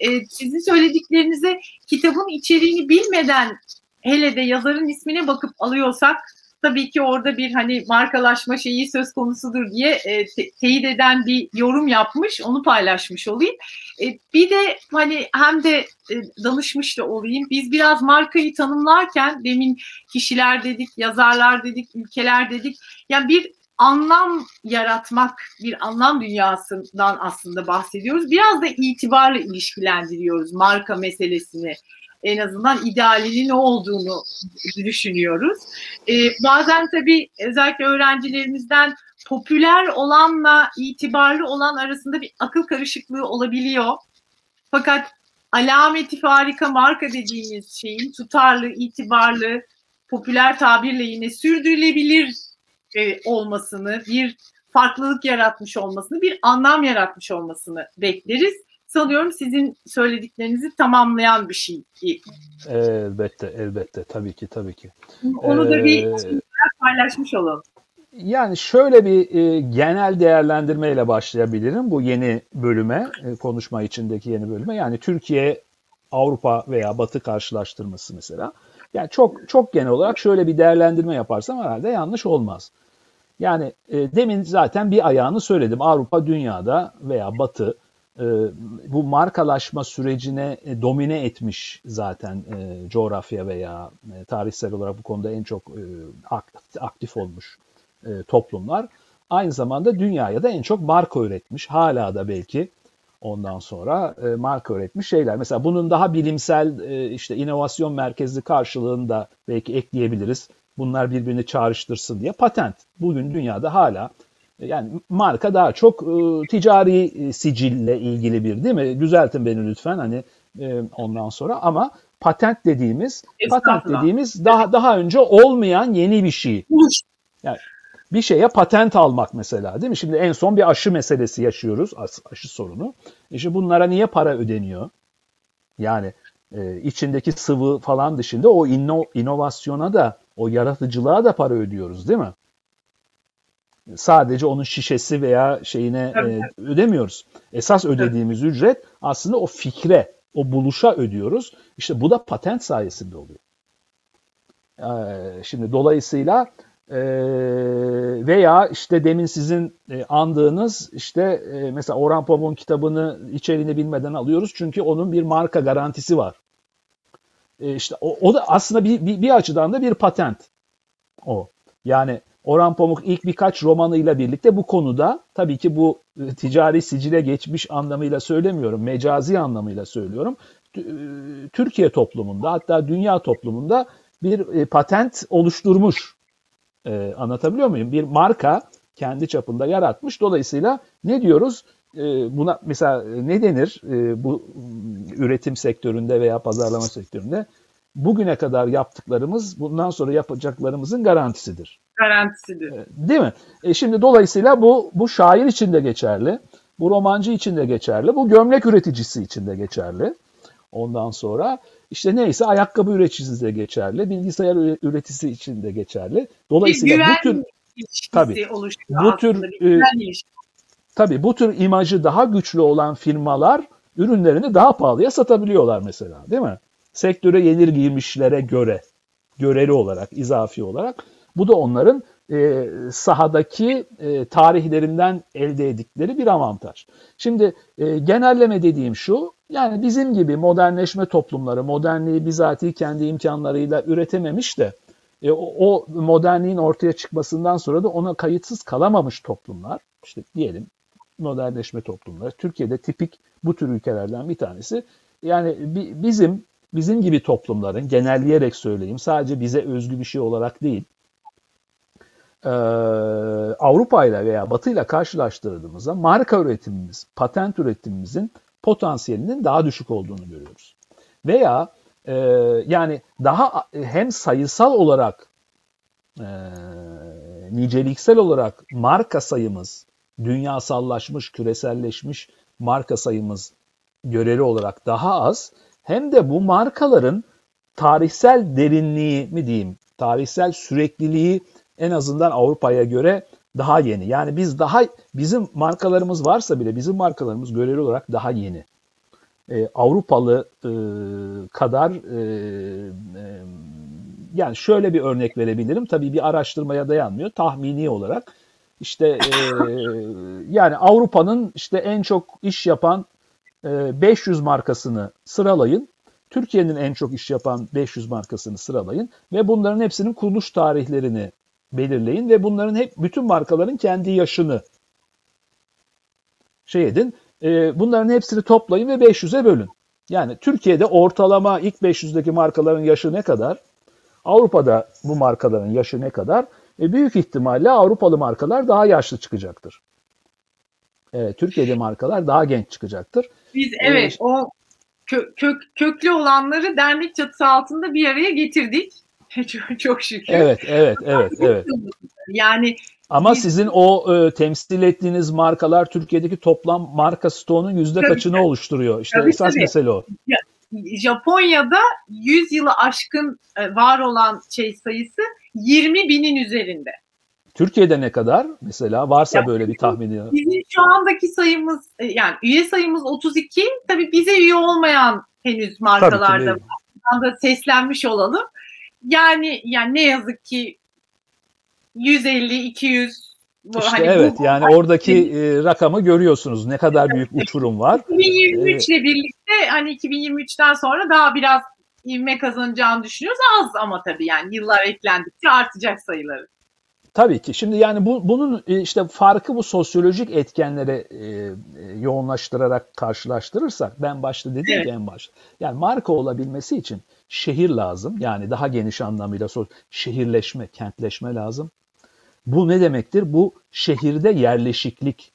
E, sizin söylediklerinize kitabın içeriğini bilmeden hele de yazarın ismine bakıp alıyorsak tabii ki orada bir hani markalaşma şeyi söz konusudur diye e, te- teyit eden bir yorum yapmış. Onu paylaşmış olayım. E, bir de hani hem de e, danışmış da olayım. Biz biraz markayı tanımlarken demin kişiler dedik, yazarlar dedik, ülkeler dedik. Yani bir anlam yaratmak, bir anlam dünyasından aslında bahsediyoruz. Biraz da itibarla ilişkilendiriyoruz marka meselesini en azından idealinin ne olduğunu düşünüyoruz. Ee, bazen tabii özellikle öğrencilerimizden popüler olanla itibarlı olan arasında bir akıl karışıklığı olabiliyor. Fakat alameti farika marka dediğimiz şeyin tutarlı, itibarlı, popüler tabirle yine sürdürülebilir e, olmasını, bir farklılık yaratmış olmasını, bir anlam yaratmış olmasını bekleriz sanıyorum sizin söylediklerinizi tamamlayan bir şey. Elbette, elbette. Tabii ki, tabii ki. Onu da bir ee, paylaşmış olalım. Yani şöyle bir e, genel değerlendirmeyle başlayabilirim bu yeni bölüme, e, konuşma içindeki yeni bölüme. Yani Türkiye, Avrupa veya Batı karşılaştırması mesela. Yani çok çok genel olarak şöyle bir değerlendirme yaparsam herhalde yanlış olmaz. Yani e, demin zaten bir ayağını söyledim. Avrupa dünyada veya Batı bu markalaşma sürecine e, domine etmiş zaten e, coğrafya veya e, tarihsel olarak bu konuda en çok e, aktif olmuş e, toplumlar. Aynı zamanda dünyaya da en çok marka üretmiş. Hala da belki ondan sonra e, marka üretmiş şeyler. Mesela bunun daha bilimsel e, işte inovasyon merkezli karşılığını da belki ekleyebiliriz. Bunlar birbirini çağrıştırsın diye patent. Bugün dünyada hala yani marka daha çok e, ticari e, sicille ilgili bir değil mi? Düzeltin beni lütfen hani e, ondan sonra ama patent dediğimiz patent dediğimiz daha daha önce olmayan yeni bir şey. Yani bir şeye patent almak mesela değil mi? Şimdi en son bir aşı meselesi yaşıyoruz, aşı sorunu. İşte bunlara niye para ödeniyor? Yani e, içindeki sıvı falan dışında o inno, inovasyona da, o yaratıcılığa da para ödüyoruz değil mi? Sadece onun şişesi veya şeyine e, ödemiyoruz. Esas ödediğimiz ücret aslında o fikre, o buluşa ödüyoruz. İşte bu da patent sayesinde oluyor. Ee, şimdi dolayısıyla e, veya işte demin sizin e, andığınız işte e, mesela Orhan Pamuk'un kitabını içeriğini bilmeden alıyoruz çünkü onun bir marka garantisi var. E, işte o, o da aslında bir, bir, bir açıdan da bir patent o. Yani Orhan Pamuk ilk birkaç romanıyla birlikte bu konuda tabii ki bu e, ticari sicile geçmiş anlamıyla söylemiyorum, mecazi anlamıyla söylüyorum. E, Türkiye toplumunda hatta dünya toplumunda bir e, patent oluşturmuş. Anlatabiliyor muyum? Bir marka kendi çapında yaratmış. Dolayısıyla ne diyoruz? Buna mesela ne denir bu üretim sektöründe veya pazarlama sektöründe? Bugüne kadar yaptıklarımız bundan sonra yapacaklarımızın garantisidir garantisidir. Değil mi? E şimdi dolayısıyla bu bu şair için de geçerli. Bu romancı için de geçerli. Bu gömlek üreticisi için de geçerli. Ondan sonra işte neyse ayakkabı üreticisi de geçerli. Bilgisayar üreticisi için de geçerli. Dolayısıyla bu tür tabii bu tür e, tabii bu tür imajı daha güçlü olan firmalar ürünlerini daha pahalıya satabiliyorlar mesela, değil mi? Sektöre yenir giymişlere göre göreli olarak, izafi olarak bu da onların e, sahadaki e, tarihlerinden elde ettikleri bir avantaj. Şimdi e, genelleme dediğim şu, yani bizim gibi modernleşme toplumları, modernliği bizatihi kendi imkanlarıyla üretememiş de e, o, o modernliğin ortaya çıkmasından sonra da ona kayıtsız kalamamış toplumlar, işte diyelim modernleşme toplumları, Türkiye'de tipik bu tür ülkelerden bir tanesi. Yani bi, bizim bizim gibi toplumların genelleyerek söyleyeyim sadece bize özgü bir şey olarak değil Avrupa ile veya Batı ile karşılaştırdığımızda marka üretimimiz, patent üretimimizin potansiyelinin daha düşük olduğunu görüyoruz. Veya yani daha hem sayısal olarak niceliksel olarak marka sayımız, dünyasallaşmış, küreselleşmiş marka sayımız göreli olarak daha az hem de bu markaların tarihsel derinliği mi diyeyim, tarihsel sürekliliği en azından Avrupa'ya göre daha yeni. Yani biz daha bizim markalarımız varsa bile bizim markalarımız göreli olarak daha yeni. Ee, Avrupalı e, kadar e, e, yani şöyle bir örnek verebilirim. Tabii bir araştırmaya dayanmıyor. Tahmini olarak işte e, yani Avrupa'nın işte en çok iş yapan 500 markasını sıralayın. Türkiye'nin en çok iş yapan 500 markasını sıralayın ve bunların hepsinin kuruluş tarihlerini belirleyin ve bunların hep bütün markaların kendi yaşını şey edin. E, bunların hepsini toplayın ve 500'e bölün. Yani Türkiye'de ortalama ilk 500'deki markaların yaşı ne kadar? Avrupa'da bu markaların yaşı ne kadar? E, büyük ihtimalle Avrupalı markalar daha yaşlı çıkacaktır. Evet, Türkiye'de markalar daha genç çıkacaktır. Biz evet ee, o kö, kök, köklü olanları dernek çatısı altında bir araya getirdik. *laughs* çok, çok şükür. Evet, evet, evet, evet. Yani ama biz, sizin o e, temsil ettiğiniz markalar Türkiye'deki toplam marka stoğunun yüzde kaçını tabii, oluşturuyor? İşte tabii, esas tabii. mesele o. Japonya'da 100 yılı aşkın e, var olan şey sayısı 20 binin üzerinde. Türkiye'de ne kadar? Mesela varsa ya, böyle bir tahmini. Bizim şu andaki sayımız e, yani üye sayımız 32. Tabii bize üye olmayan henüz markalarda var. Da seslenmiş olalım. Yani yani ne yazık ki 150 200 İşte hani evet bu, yani oradaki e, rakamı görüyorsunuz ne kadar büyük uçurum var. 2023 ile birlikte hani 2023'ten sonra daha biraz ivme kazanacağını düşünüyoruz. Az ama tabii yani yıllar eklendikçe artacak sayıları. Tabii ki. Şimdi yani bu bunun e, işte farkı bu sosyolojik etkenlere e, e, yoğunlaştırarak karşılaştırırsak ben başta dedim evet. ki en başta. Yani marka olabilmesi için şehir lazım. Yani daha geniş anlamıyla şehirleşme, kentleşme lazım. Bu ne demektir? Bu şehirde yerleşiklik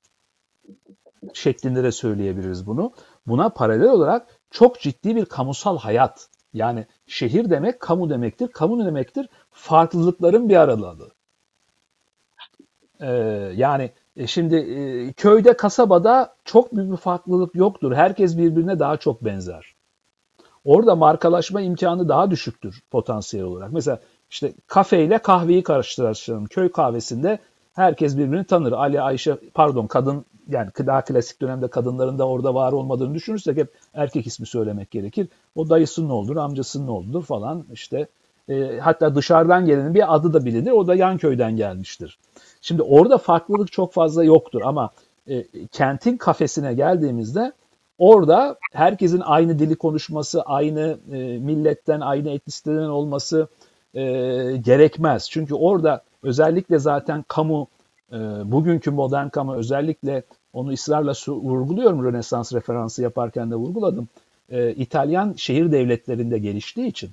şeklinde de söyleyebiliriz bunu. Buna paralel olarak çok ciddi bir kamusal hayat. Yani şehir demek kamu demektir. Kamu ne demektir? Farklılıkların bir araladığı. Ee, yani e, şimdi e, köyde, kasabada çok büyük bir farklılık yoktur. Herkes birbirine daha çok benzer. Orada markalaşma imkanı daha düşüktür potansiyel olarak. Mesela işte kafe ile kahveyi karıştıralım. Köy kahvesinde herkes birbirini tanır. Ali, Ayşe, pardon kadın yani daha klasik dönemde kadınların da orada var olmadığını düşünürsek hep erkek ismi söylemek gerekir. O dayısının oğludur, amcasının oğludur falan işte. E, hatta dışarıdan gelenin bir adı da bilinir. O da yan köyden gelmiştir. Şimdi orada farklılık çok fazla yoktur ama e, kentin kafesine geldiğimizde orada herkesin aynı dili konuşması, aynı e, milletten, aynı etnisiteden olması e, gerekmez. Çünkü orada özellikle zaten kamu, e, bugünkü modern kamu özellikle onu ısrarla vurguluyorum Rönesans referansı yaparken de vurguladım. E, İtalyan şehir devletlerinde geliştiği için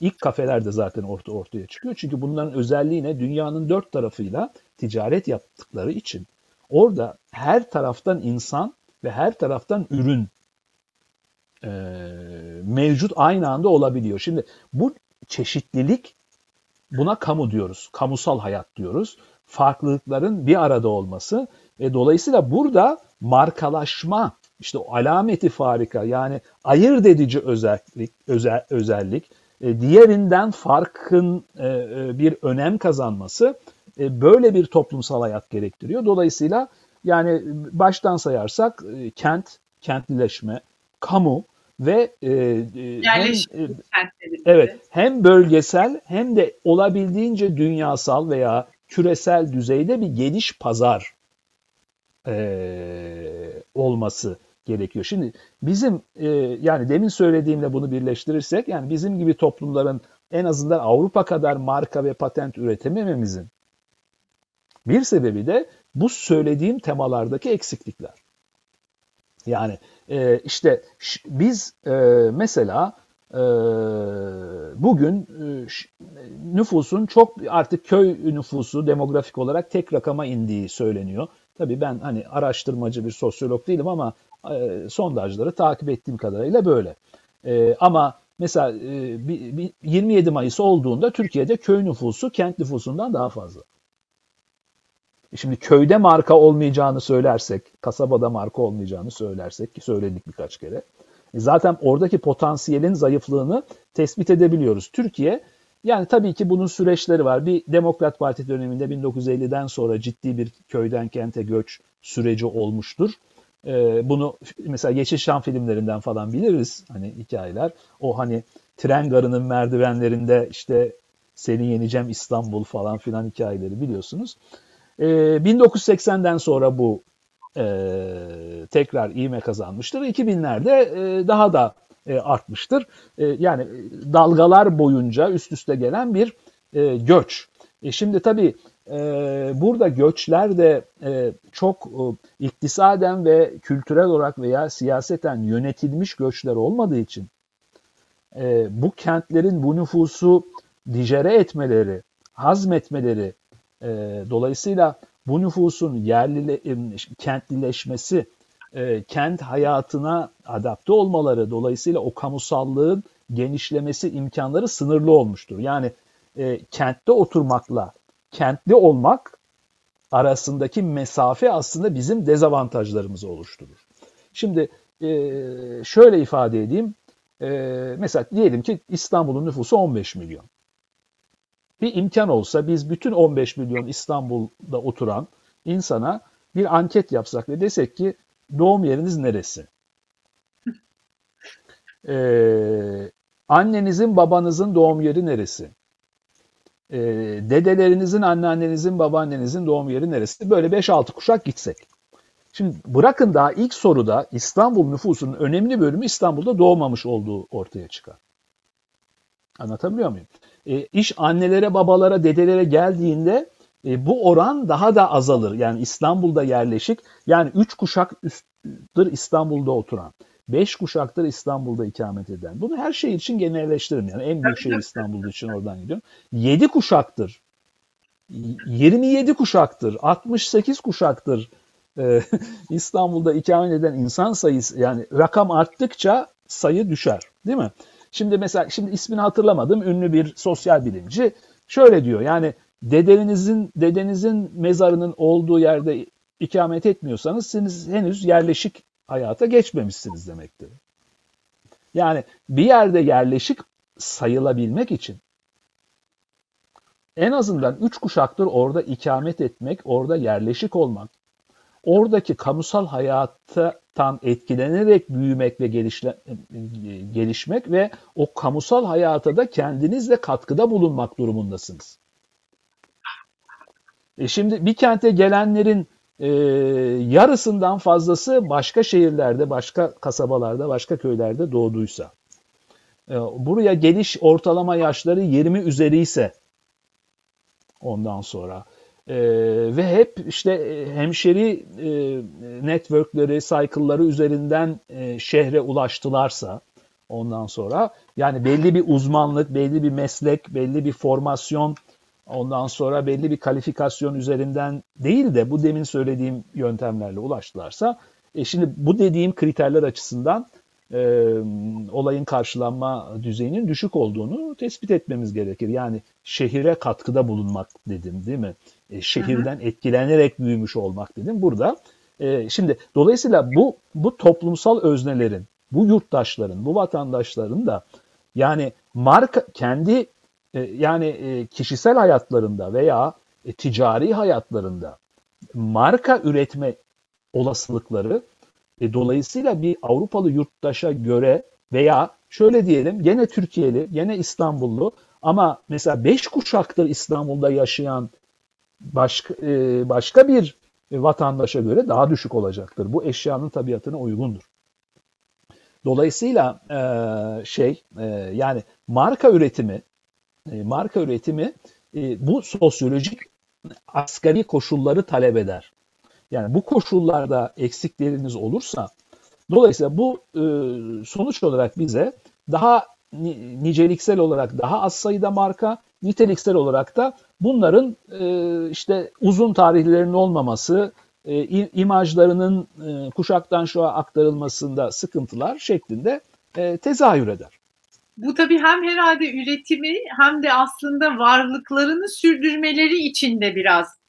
ilk kafeler de zaten orta ortaya çıkıyor. Çünkü bunların özelliği ne? Dünyanın dört tarafıyla ticaret yaptıkları için orada her taraftan insan ve her taraftan ürün e, mevcut aynı anda olabiliyor. Şimdi bu çeşitlilik buna kamu diyoruz. Kamusal hayat diyoruz. Farklılıkların bir arada olması ve dolayısıyla burada markalaşma işte o alameti farika yani ayırt edici özellik özel, özellik e, diğerinden farkın e, e, bir önem kazanması böyle bir toplumsal hayat gerektiriyor. Dolayısıyla yani baştan sayarsak kent, kentlileşme, kamu ve hem, evet hem bölgesel hem de olabildiğince dünyasal veya küresel düzeyde bir geniş pazar olması gerekiyor. Şimdi bizim e, yani demin söylediğimle bunu birleştirirsek yani bizim gibi toplumların en azından Avrupa kadar marka ve patent üretemememizin bir sebebi de bu söylediğim temalardaki eksiklikler. Yani e, işte biz e, mesela e, bugün e, nüfusun çok artık köy nüfusu demografik olarak tek rakama indiği söyleniyor. Tabii ben hani araştırmacı bir sosyolog değilim ama e, sondajları takip ettiğim kadarıyla böyle. E, ama mesela e, bir, bir 27 Mayıs olduğunda Türkiye'de köy nüfusu kent nüfusundan daha fazla. Şimdi köyde marka olmayacağını söylersek, kasabada marka olmayacağını söylersek ki söyledik birkaç kere. E, zaten oradaki potansiyelin zayıflığını tespit edebiliyoruz. Türkiye yani tabii ki bunun süreçleri var. Bir Demokrat Parti döneminde 1950'den sonra ciddi bir köyden kente göç süreci olmuştur. E, bunu mesela Yeşilçam filmlerinden falan biliriz hani hikayeler. O hani tren garının merdivenlerinde işte seni yeneceğim İstanbul falan filan hikayeleri biliyorsunuz. E, ee, 1980'den sonra bu e, tekrar ivme kazanmıştır. 2000'lerde e, daha da e, artmıştır. E, yani dalgalar boyunca üst üste gelen bir e, göç. E, şimdi tabii e, burada göçler de e, çok e, iktisaden ve kültürel olarak veya siyaseten yönetilmiş göçler olmadığı için e, bu kentlerin bu nüfusu dijere etmeleri, hazmetmeleri, e, dolayısıyla bu nüfusun yerli kentlileşmesi, e, kent hayatına adapte olmaları, dolayısıyla o kamusallığın genişlemesi imkanları sınırlı olmuştur. Yani e, kentte oturmakla kentli olmak arasındaki mesafe aslında bizim dezavantajlarımızı oluşturur. Şimdi e, şöyle ifade edeyim. E, mesela diyelim ki İstanbul'un nüfusu 15 milyon. Bir imkan olsa biz bütün 15 milyon İstanbul'da oturan insana bir anket yapsak ve desek ki doğum yeriniz neresi? *laughs* Ee, annenizin babanızın doğum yeri neresi? e, dedelerinizin, anneannenizin, babaannenizin doğum yeri neresi? Böyle 5-6 kuşak gitsek. Şimdi bırakın daha ilk soruda İstanbul nüfusunun önemli bölümü İstanbul'da doğmamış olduğu ortaya çıkar. Anlatabiliyor muyum? E, iş annelere, babalara, dedelere geldiğinde e, bu oran daha da azalır. Yani İstanbul'da yerleşik, yani 3 kuşak İstanbul'da oturan. 5 kuşaktır İstanbul'da ikamet eden. Bunu her şehir için genelleştiririm. Yani en büyük şehir İstanbul için oradan gidiyorum. 7 kuşaktır. 27 kuşaktır. 68 kuşaktır. Ee, *laughs* İstanbul'da ikamet eden insan sayısı yani rakam arttıkça sayı düşer. Değil mi? Şimdi mesela şimdi ismini hatırlamadım ünlü bir sosyal bilimci şöyle diyor yani dedenizin dedenizin mezarının olduğu yerde ikamet etmiyorsanız siz henüz yerleşik hayata geçmemişsiniz demektir. Yani bir yerde yerleşik sayılabilmek için en azından üç kuşaktır orada ikamet etmek, orada yerleşik olmak, oradaki kamusal hayattan etkilenerek büyümek ve gelişle, gelişmek ve o kamusal hayata da kendinizle katkıda bulunmak durumundasınız. E şimdi bir kente gelenlerin e, yarısından fazlası başka şehirlerde, başka kasabalarda, başka köylerde doğduysa, e, buraya geliş ortalama yaşları 20 üzeri ise ondan sonra e, ve hep işte e, hemşeri e, networkleri, cycle'ları üzerinden e, şehre ulaştılarsa ondan sonra yani belli bir uzmanlık, belli bir meslek, belli bir formasyon ondan sonra belli bir kalifikasyon üzerinden değil de bu demin söylediğim yöntemlerle ulaştılarsa e şimdi bu dediğim kriterler açısından e, olayın karşılanma düzeyinin düşük olduğunu tespit etmemiz gerekir. Yani şehire katkıda bulunmak dedim değil mi? E, şehirden hı hı. etkilenerek büyümüş olmak dedim. Burada e, şimdi dolayısıyla bu bu toplumsal öznelerin, bu yurttaşların, bu vatandaşların da yani marka kendi e, yani e, kişisel hayatlarında veya e, ticari hayatlarında marka üretme olasılıkları dolayısıyla bir Avrupalı yurttaşa göre veya şöyle diyelim gene Türkiye'li, gene İstanbullu ama mesela beş kuşaktır İstanbul'da yaşayan başka, başka bir vatandaşa göre daha düşük olacaktır. Bu eşyanın tabiatına uygundur. Dolayısıyla şey yani marka üretimi e, marka üretimi e, bu sosyolojik asgari koşulları talep eder. Yani bu koşullarda eksikleriniz olursa dolayısıyla bu e, sonuç olarak bize daha niceliksel olarak daha az sayıda marka, niteliksel olarak da bunların işte uzun tarihlerinin olmaması, imajlarının kuşaktan şu aktarılmasında sıkıntılar şeklinde tezahür eder. Bu tabii hem herhalde üretimi hem de aslında varlıklarını sürdürmeleri için de biraz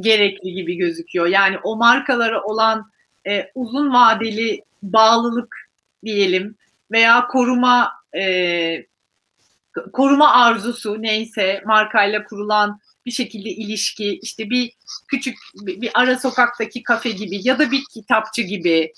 gerekli gibi gözüküyor. Yani o markalara olan e, uzun vadeli bağlılık diyelim veya koruma e, koruma arzusu neyse markayla kurulan bir şekilde ilişki işte bir küçük bir, ara sokaktaki kafe gibi ya da bir kitapçı gibi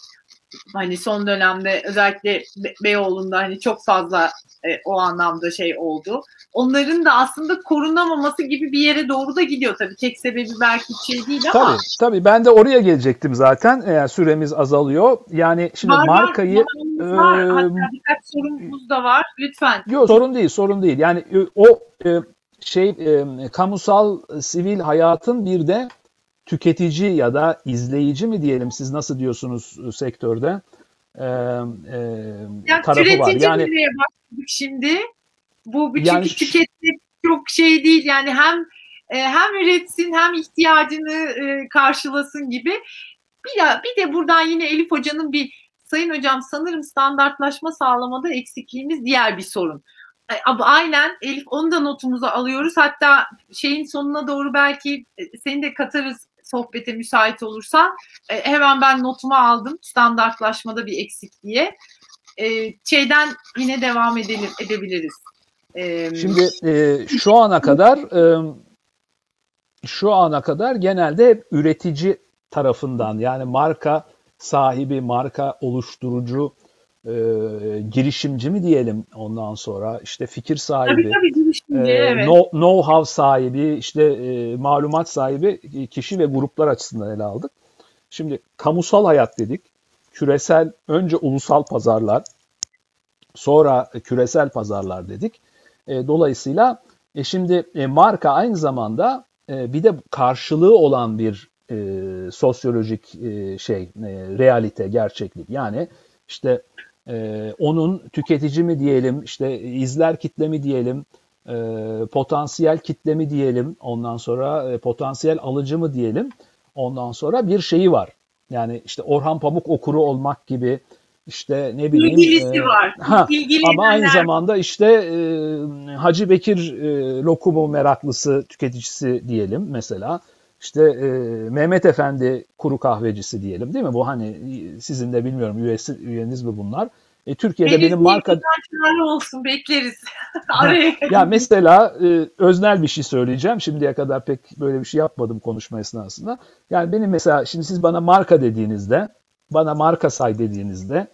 hani son dönemde özellikle Be Beyoğlu'nda hani çok fazla e, o anlamda şey oldu. Onların da aslında korunamaması gibi bir yere doğru da gidiyor tabii. Tek sebebi belki şey değil ama. Tabii tabii ben de oraya gelecektim zaten. Yani süremiz azalıyor. Yani şimdi var, markayı var, var. E, Hatta birkaç sorumuz da var. Lütfen. Yok sorun değil, sorun değil. Yani e, o e, şey e, kamusal sivil hayatın bir de tüketici ya da izleyici mi diyelim siz nasıl diyorsunuz e, sektörde e, e, yani tarafı var. Yani başladık şimdi. Bu çünkü yani, tüketmek çok şey değil. Yani hem e, hem üretsin hem ihtiyacını e, karşılasın gibi. Bir, bir de buradan yine Elif Hoca'nın bir Sayın Hocam sanırım standartlaşma sağlamada eksikliğimiz diğer bir sorun. Aynen Elif onu da notumuza alıyoruz. Hatta şeyin sonuna doğru belki seni de katarız sohbete müsait olursan e, hemen ben notumu aldım standartlaşmada bir eksikliğe. E, şeyden yine devam edelim edebiliriz. E, Şimdi e, şu ana kadar e, şu ana kadar genelde hep üretici tarafından yani marka sahibi, marka oluşturucu e, girişimci mi diyelim ondan sonra işte fikir sahibi, tabii, tabii, girişimci, e, evet. know-how sahibi, işte e, malumat sahibi kişi ve gruplar açısından ele aldık. Şimdi kamusal hayat dedik. Küresel, önce ulusal pazarlar, sonra küresel pazarlar dedik. E, dolayısıyla e, şimdi e, marka aynı zamanda e, bir de karşılığı olan bir e, sosyolojik e, şey, e, realite, gerçeklik. Yani işte e, onun tüketici mi diyelim, işte izler kitle mi diyelim, e, potansiyel kitle mi diyelim, ondan sonra e, potansiyel alıcı mı diyelim, ondan sonra bir şeyi var. Yani işte Orhan Pamuk okuru olmak gibi işte ne bileyim. İlgilisi e, var. *laughs* Ha, ama aynı zamanda işte e, Hacı Bekir e, lokumu meraklısı tüketicisi diyelim mesela. İşte e, Mehmet Efendi kuru kahvecisi diyelim değil mi? Bu hani sizin de bilmiyorum üyesi, üyeniz mi bunlar? E, Türkiye'de benim, benim marka... olsun bekleriz. *laughs* Ya mesela e, öznel bir şey söyleyeceğim. Şimdiye kadar pek böyle bir şey yapmadım konuşma esnasında. Yani benim mesela şimdi siz bana marka dediğinizde, bana marka say dediğinizde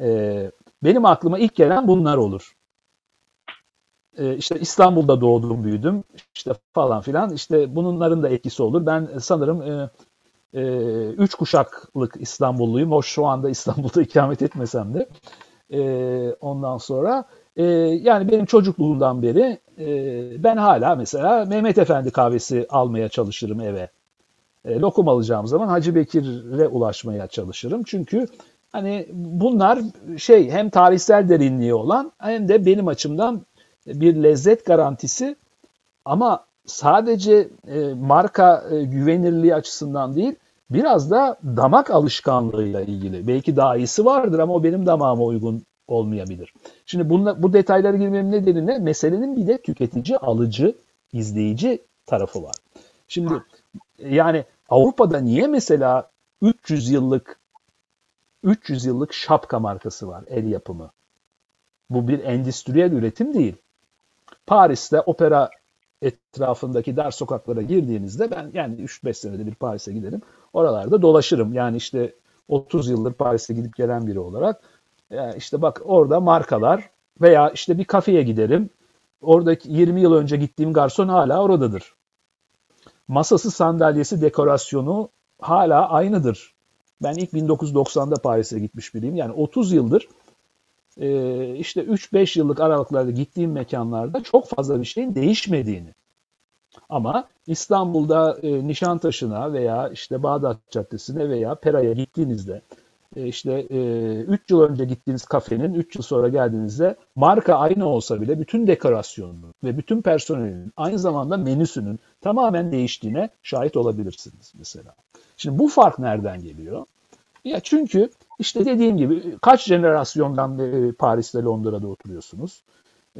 e, benim aklıma ilk gelen bunlar olur. E, işte İstanbul'da doğdum, büyüdüm, işte falan filan. İşte bunların da etkisi olur. Ben sanırım e, e, üç kuşaklık İstanbulluyum. O şu anda İstanbul'da *laughs* ikamet etmesem de. E, ondan sonra e, yani benim çocukluğumdan beri e, ben hala mesela Mehmet Efendi kahvesi almaya çalışırım eve. E, lokum alacağım zaman Hacı Bekir'e ulaşmaya çalışırım. Çünkü Hani bunlar şey hem tarihsel derinliği olan hem de benim açımdan bir lezzet garantisi ama sadece e, marka e, güvenirliği açısından değil biraz da damak alışkanlığıyla ilgili. Belki daha iyisi vardır ama o benim damağıma uygun olmayabilir. Şimdi bunla, bu detaylara girmemin nedeni ne? Meselenin bir de tüketici, alıcı, izleyici tarafı var. Şimdi yani Avrupa'da niye mesela 300 yıllık 300 yıllık şapka markası var, el yapımı. Bu bir endüstriyel üretim değil. Paris'te opera etrafındaki dar sokaklara girdiğinizde ben yani 3-5 senede bir Paris'e giderim. Oralarda dolaşırım. Yani işte 30 yıldır Paris'e gidip gelen biri olarak yani işte bak orada markalar veya işte bir kafeye giderim. Oradaki 20 yıl önce gittiğim garson hala oradadır. Masası, sandalyesi, dekorasyonu hala aynıdır. Ben ilk 1990'da Paris'e gitmiş biriyim. Yani 30 yıldır e, işte 3-5 yıllık aralıklarda gittiğim mekanlarda çok fazla bir şeyin değişmediğini. Ama İstanbul'da e, Nişantaşı'na veya işte Bağdat Caddesi'ne veya Pera'ya gittiğinizde e, işte e, 3 yıl önce gittiğiniz kafenin 3 yıl sonra geldiğinizde marka aynı olsa bile bütün dekorasyonunun ve bütün personelinin aynı zamanda menüsünün tamamen değiştiğine şahit olabilirsiniz mesela. Şimdi bu fark nereden geliyor? Ya çünkü işte dediğim gibi kaç jenerasyondan beri Paris'te Londra'da oturuyorsunuz.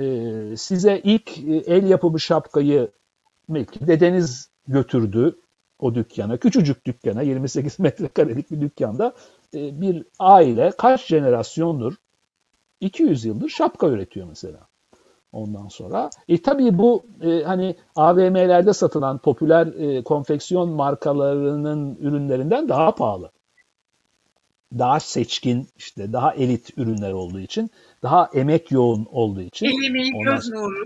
Ee, size ilk e, el yapımı şapkayı belki dedeniz götürdü o dükkana. Küçücük dükkana 28 *laughs* metrekarelik bir dükkanda e, bir aile kaç jenerasyondur 200 yıldır şapka üretiyor mesela. Ondan sonra e tabii bu e, hani AVM'lerde satılan popüler e, konfeksiyon markalarının ürünlerinden daha pahalı. Daha seçkin işte daha elit ürünler olduğu için daha emek yoğun olduğu için. El emeği göz nuru.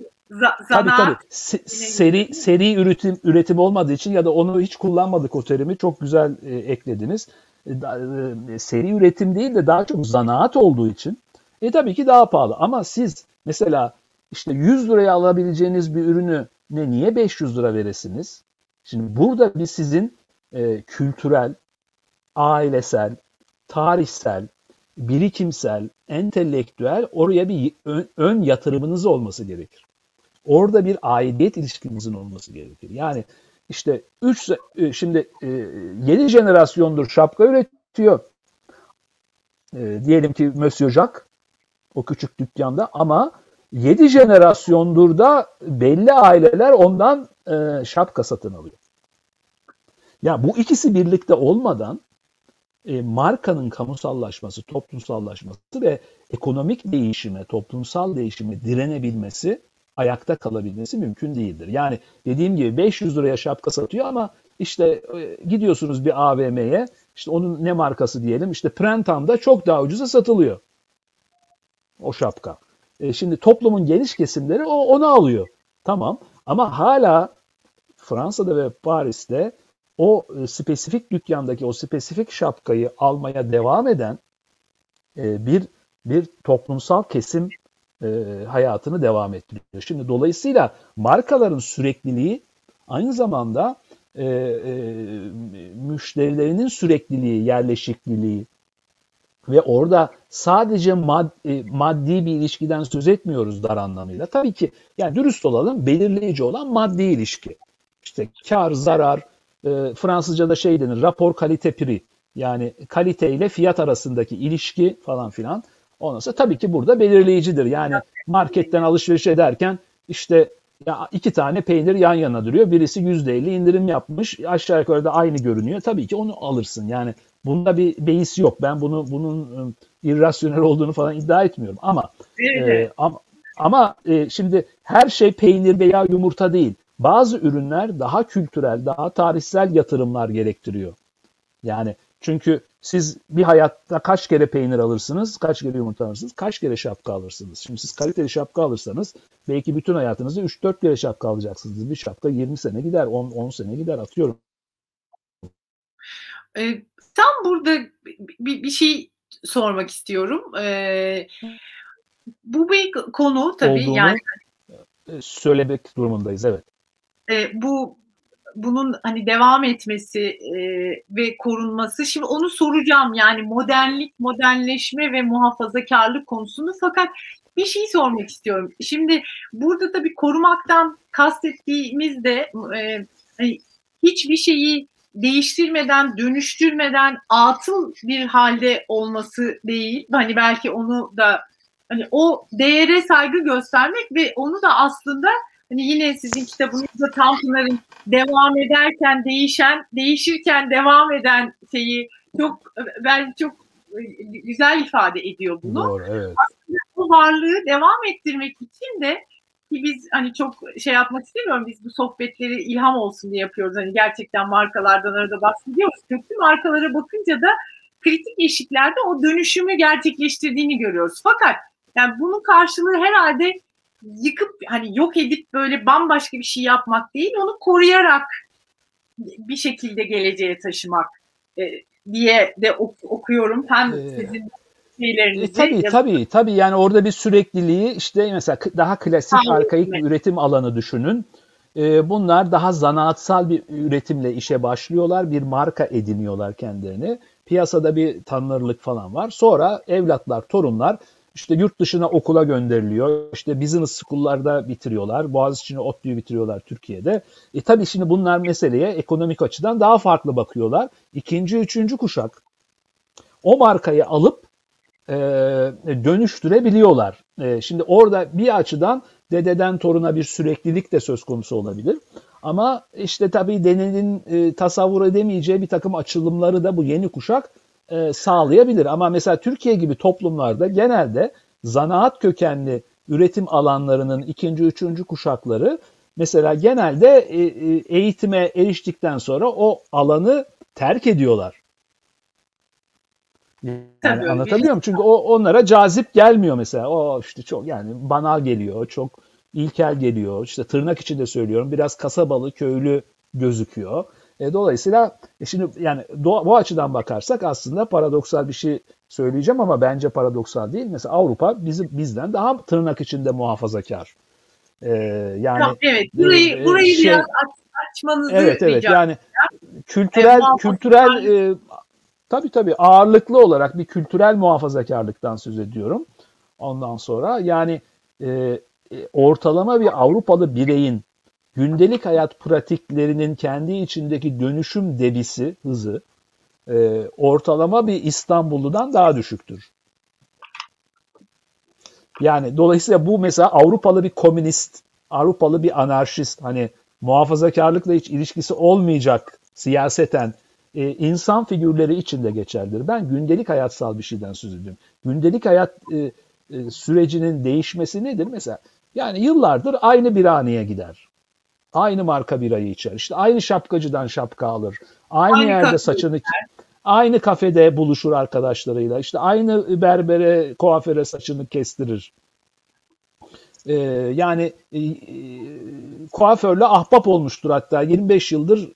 tabii tabii. Se- seri seri üretim üretim olmadığı için ya da onu hiç kullanmadık o terimi çok güzel e, eklediniz. E, e, seri üretim değil de daha çok zanaat olduğu için e tabii ki daha pahalı ama siz mesela işte 100 liraya alabileceğiniz bir ürünü ne niye 500 lira veresiniz? Şimdi burada bir sizin e, kültürel, ailesel, tarihsel, birikimsel, entelektüel oraya bir ön, ön yatırımınız olması gerekir. Orada bir aidiyet ilişkinizin olması gerekir. Yani işte 3 e, şimdi e, 7 jenerasyondur şapka üretiyor. E, diyelim ki Monsieur Jacques o küçük dükkanda ama 7 jenerasyondur da belli aileler ondan e, şapka satın alıyor. Ya bu ikisi birlikte olmadan e, markanın kamusallaşması, toplumsallaşması ve ekonomik değişime, toplumsal değişime direnebilmesi, ayakta kalabilmesi mümkün değildir. Yani dediğim gibi 500 liraya şapka satıyor ama işte e, gidiyorsunuz bir AVM'ye, işte onun ne markası diyelim, işte Prentam'da çok daha ucuza satılıyor. o şapka. E, şimdi toplumun geniş kesimleri o onu alıyor. Tamam ama hala Fransa'da ve Paris'te o e, spesifik dükkandaki o spesifik şapkayı almaya devam eden e, bir bir toplumsal kesim e, hayatını devam ettiriyor. Şimdi dolayısıyla markaların sürekliliği aynı zamanda müşterilerinin sürekliliği, yerleşikliliği ve orada sadece mad, maddi bir ilişkiden söz etmiyoruz dar anlamıyla. Tabii ki yani dürüst olalım belirleyici olan maddi ilişki. İşte kar, zarar, e, Fransızca'da şey denir rapor kalite pri yani kalite ile fiyat arasındaki ilişki falan filan. Ondan sonra tabii ki burada belirleyicidir. Yani marketten alışveriş ederken işte ya iki tane peynir yan yana duruyor. Birisi %50 indirim yapmış. Aşağı yukarı da aynı görünüyor. Tabii ki onu alırsın. Yani bunda bir beis yok. Ben bunu bunun ıı, irrasyonel olduğunu falan iddia etmiyorum. Ama e, ama, ama e, şimdi her şey peynir veya yumurta değil. Bazı ürünler daha kültürel, daha tarihsel yatırımlar gerektiriyor. Yani çünkü siz bir hayatta kaç kere peynir alırsınız, kaç kere yumurta alırsınız, kaç kere şapka alırsınız. Şimdi siz kaliteli şapka alırsanız belki bütün hayatınızda 3-4 kere şapka alacaksınız. Bir şapka 20 sene gider, 10, 10 sene gider atıyorum. E, tam burada bir, bir şey sormak istiyorum. E, bu bir konu tabii Olduğunu yani söylemek durumundayız evet. E, bu bunun hani devam etmesi e, ve korunması. Şimdi onu soracağım yani modernlik, modernleşme ve muhafazakarlık konusunu fakat bir şey sormak istiyorum. Şimdi burada da bir korumaktan kastettiğimiz de e, hani hiçbir şeyi değiştirmeden, dönüştürmeden atıl bir halde olması değil. Hani belki onu da hani o değere saygı göstermek ve onu da aslında hani yine sizin kitabınızda Tanpınar'ın devam ederken değişen, değişirken devam eden şeyi çok ben çok güzel ifade ediyor bunu. Doğru, evet. Aslında bu varlığı devam ettirmek için de ki biz hani çok şey yapmak istemiyorum biz bu sohbetleri ilham olsun diye yapıyoruz. Hani gerçekten markalardan arada bahsediyoruz. Köklü markalara bakınca da kritik eşiklerde o dönüşümü gerçekleştirdiğini görüyoruz. Fakat yani bunun karşılığı herhalde yıkıp hani yok edip böyle bambaşka bir şey yapmak değil onu koruyarak bir şekilde geleceğe taşımak e, diye de ok- okuyorum. Hem ee, sizin. E, tabii yazıp... tabii tabii yani orada bir sürekliliği işte mesela daha klasik Tabii, arkaik bir üretim alanı düşünün. E, bunlar daha zanaatsal bir üretimle işe başlıyorlar. Bir marka ediniyorlar kendilerini. Piyasada bir tanınırlık falan var. Sonra evlatlar, torunlar işte yurt dışına okula gönderiliyor. İşte business school'larda bitiriyorlar. Boğaziçi'ni ODTÜ'yü bitiriyorlar Türkiye'de. E tabii şimdi bunlar meseleye ekonomik açıdan daha farklı bakıyorlar. İkinci, üçüncü kuşak o markayı alıp e, dönüştürebiliyorlar. E, şimdi orada bir açıdan dededen toruna bir süreklilik de söz konusu olabilir. Ama işte tabii denenin e, tasavvur edemeyeceği bir takım açılımları da bu yeni kuşak e, sağlayabilir. Ama mesela Türkiye gibi toplumlarda genelde zanaat kökenli üretim alanlarının ikinci, üçüncü kuşakları mesela genelde e, e, eğitime eriştikten sonra o alanı terk ediyorlar. Yani Tabii anlatabiliyor muyum? Çünkü o onlara cazip gelmiyor mesela. O işte çok yani banal geliyor, çok ilkel geliyor. İşte tırnak içinde söylüyorum biraz kasabalı, köylü gözüküyor. E, dolayısıyla e, şimdi yani do, bu açıdan bakarsak aslında paradoksal bir şey söyleyeceğim ama bence paradoksal değil. Mesela Avrupa bizim bizden daha tırnak içinde muhafazakar. E, yani evet burayı e, burayı şey, biraz açmanızı Evet evet yani kültürel e, kültürel e, tabii tabii ağırlıklı olarak bir kültürel muhafazakarlıktan söz ediyorum. Ondan sonra yani e, e ortalama bir Avrupalı bireyin gündelik hayat pratiklerinin kendi içindeki dönüşüm debisi, hızı e, ortalama bir İstanbulludan daha düşüktür. Yani dolayısıyla bu mesela Avrupalı bir komünist, Avrupalı bir anarşist, hani muhafazakarlıkla hiç ilişkisi olmayacak siyaseten e, insan figürleri için de geçerlidir. Ben gündelik hayatsal bir şeyden söz ediyorum. Gündelik hayat e, e, sürecinin değişmesi nedir? Mesela yani yıllardır aynı bir haneye gider. Aynı marka birayı içer. İşte aynı şapkacıdan şapka alır. Aynı, aynı yerde saçını aynı kafede buluşur arkadaşlarıyla. İşte aynı berbere, kuaföre saçını kestirir. Ee, yani e, kuaförle ahbap olmuştur hatta 25 yıldır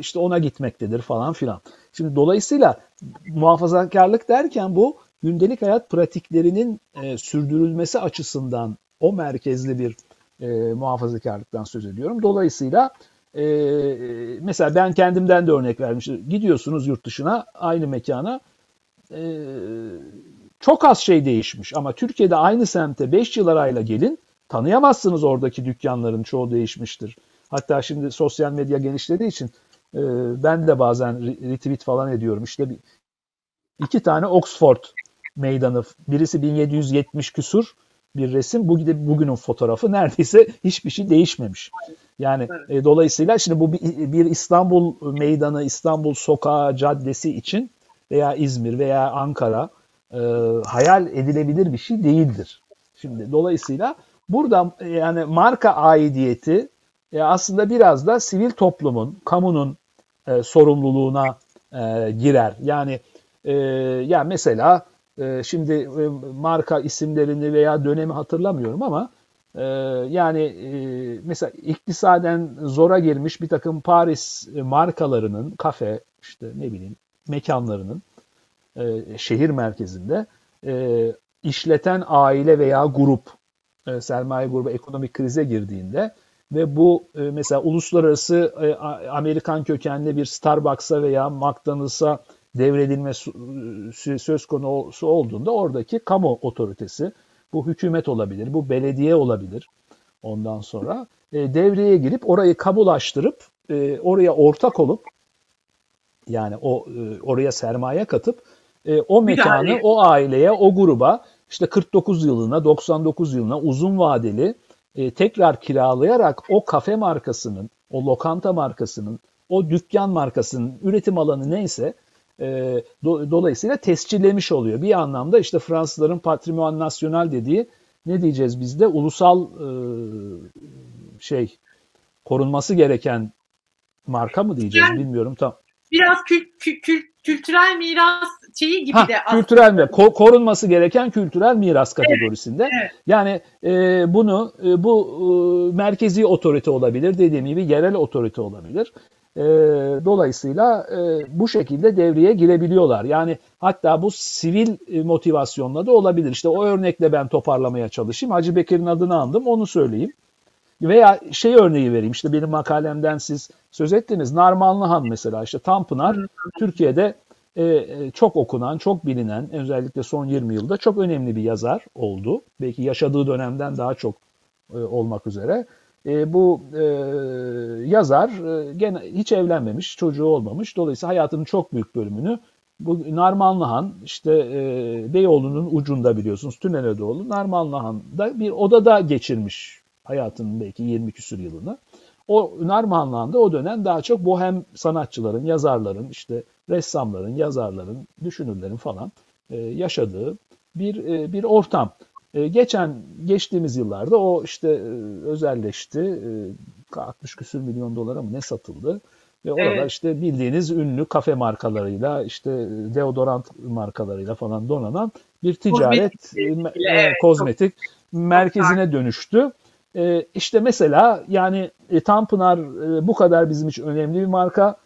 işte ona gitmektedir falan filan. Şimdi dolayısıyla muhafazakarlık derken bu gündelik hayat pratiklerinin e, sürdürülmesi açısından o merkezli bir e, muhafazakarlıktan söz ediyorum. Dolayısıyla e, mesela ben kendimden de örnek vermiştim. Gidiyorsunuz yurt dışına aynı mekana e, çok az şey değişmiş ama Türkiye'de aynı semte 5 yıl arayla gelin tanıyamazsınız oradaki dükkanların çoğu değişmiştir. Hatta şimdi sosyal medya genişlediği için e, ben de bazen retweet falan ediyorum. İşte bir, iki tane Oxford meydanı birisi 1770 küsur bir resim. Bu bugünün fotoğrafı neredeyse *laughs* hiçbir şey değişmemiş. Yani evet. e, dolayısıyla şimdi bu bir, bir İstanbul meydanı, İstanbul sokağı, caddesi için veya İzmir veya Ankara e, hayal edilebilir bir şey değildir. Şimdi dolayısıyla burada e, yani marka aidiyeti e, aslında biraz da sivil toplumun, kamunun e, sorumluluğuna e, girer. Yani e, ya mesela e, şimdi e, marka isimlerini veya dönemi hatırlamıyorum ama e, yani e, mesela iktisaden zora girmiş bir takım Paris markalarının kafe işte ne bileyim mekanlarının şehir merkezinde işleten aile veya grup sermaye grubu ekonomik krize girdiğinde ve bu mesela uluslararası Amerikan kökenli bir Starbucks'a veya McDonald's'a devredilmesi söz konusu olduğunda oradaki kamu otoritesi, bu hükümet olabilir, bu belediye olabilir. Ondan sonra e, devreye girip orayı kamulaştırıp e, oraya ortak olup yani o e, oraya sermaye katıp e, o mekanı o aileye, o gruba işte 49 yılına, 99 yılına uzun vadeli e, tekrar kiralayarak o kafe markasının, o lokanta markasının, o dükkan markasının üretim alanı neyse e, do, dolayısıyla tescillemiş oluyor. Bir anlamda işte Fransızların patrimoine nasyonal dediği ne diyeceğiz bizde ulusal e, şey korunması gereken marka mı diyeceğiz yani, bilmiyorum tam. Biraz kül, kül, kül, kültürel miras şeyi gibi ha, de aslında. Kültürel mi? Ko- korunması gereken kültürel miras kategorisinde. Evet, evet. Yani e, bunu e, bu e, merkezi otorite olabilir, dediğim gibi yerel otorite olabilir. E, dolayısıyla e, bu şekilde devreye girebiliyorlar. Yani hatta bu sivil e, motivasyonla da olabilir. İşte o örnekle ben toparlamaya çalışayım. Hacı Bekir'in adını andım, onu söyleyeyim. Veya şey örneği vereyim. İşte benim makalemden siz söz ettiniz. Narmanlıhan mesela işte Tanpınar Türkiye'de e, e, çok okunan, çok bilinen, özellikle son 20 yılda çok önemli bir yazar oldu. Belki yaşadığı dönemden daha çok e, olmak üzere. E, bu e, yazar e, gene hiç evlenmemiş, çocuğu olmamış. Dolayısıyla hayatının çok büyük bölümünü bu Narmanlıhan işte e, Beyoğlu'nun ucunda biliyorsunuz Tüneledoğlu Narmanlıhan'da bir odada geçirmiş hayatının belki 20 küsur yılını. O Narmanlıhan'da o dönem daha çok bohem sanatçıların, yazarların, işte ressamların, yazarların, düşünürlerin falan e, yaşadığı bir e, bir ortam. E, geçen geçtiğimiz yıllarda o işte e, özelleşti. E, 60 küsür milyon dolara mı ne satıldı? Ve orada evet. işte bildiğiniz ünlü kafe markalarıyla işte deodorant markalarıyla falan donanan bir ticaret kozmetik, e, evet, kozmetik çok, merkezine çok dönüştü. E, işte mesela yani e, Tanpınar e, bu kadar bizim için önemli bir marka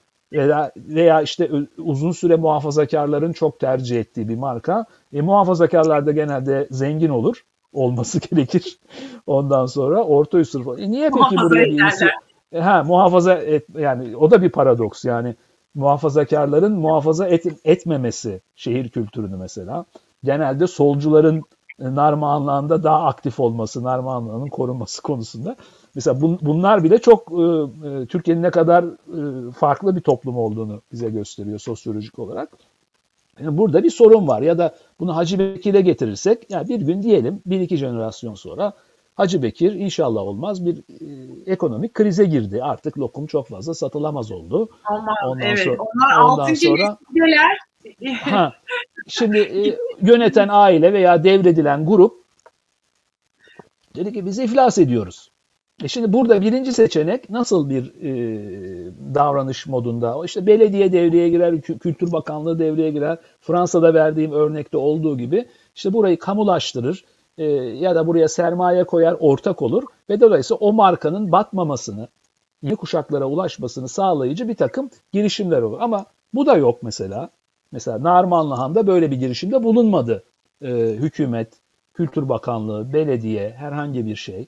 veya, işte uzun süre muhafazakarların çok tercih ettiği bir marka. E, muhafazakarlar da genelde zengin olur. *laughs* Olması gerekir. Ondan sonra orta üst sınıf. E, niye peki buraya birisi... E, ha, muhafaza et, yani o da bir paradoks yani muhafazakarların muhafaza et, etmemesi şehir kültürünü mesela. Genelde solcuların Narmanlığında daha aktif olması, Narmanlığının korunması konusunda. Mesela bun, bunlar bile çok e, e, Türkiye'nin ne kadar e, farklı bir toplum olduğunu bize gösteriyor sosyolojik olarak. Yani burada bir sorun var ya da bunu Hacı Bekir'e getirirsek yani bir gün diyelim bir iki jenerasyon sonra Hacı Bekir inşallah olmaz bir e, ekonomik krize girdi. Artık lokum çok fazla satılamaz oldu. Aman, ondan evet. Sonra, Onlar ondan sonra *laughs* ha, şimdi e, yöneten aile veya devredilen grup dedi ki biz iflas ediyoruz. E şimdi burada birinci seçenek nasıl bir e, davranış modunda? İşte belediye devreye girer, Kültür Bakanlığı devreye girer. Fransa'da verdiğim örnekte olduğu gibi işte burayı kamulaştırır e, ya da buraya sermaye koyar, ortak olur ve dolayısıyla o markanın batmamasını, yeni kuşaklara ulaşmasını sağlayıcı bir takım girişimler olur. Ama bu da yok mesela. Mesela Narmanlıhan'da böyle bir girişimde bulunmadı e, hükümet, Kültür Bakanlığı, belediye, herhangi bir şey.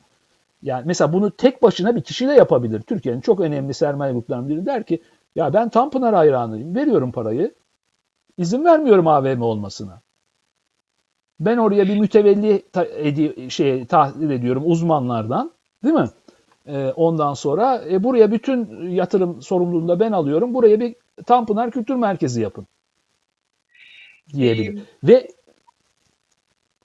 Yani mesela bunu tek başına bir kişi de yapabilir. Türkiye'nin çok önemli sermaye gruplarından biri der ki ya ben Tanpınar hayranıyım. Veriyorum parayı. İzin vermiyorum AVM olmasına. Ben oraya bir mütevelli ta- edi- şey tahlil ediyorum uzmanlardan. Değil mi? Ee, ondan sonra e, buraya bütün yatırım sorumluluğunu da ben alıyorum. Buraya bir Tanpınar Kültür Merkezi yapın. Diyebilir. Ee, Ve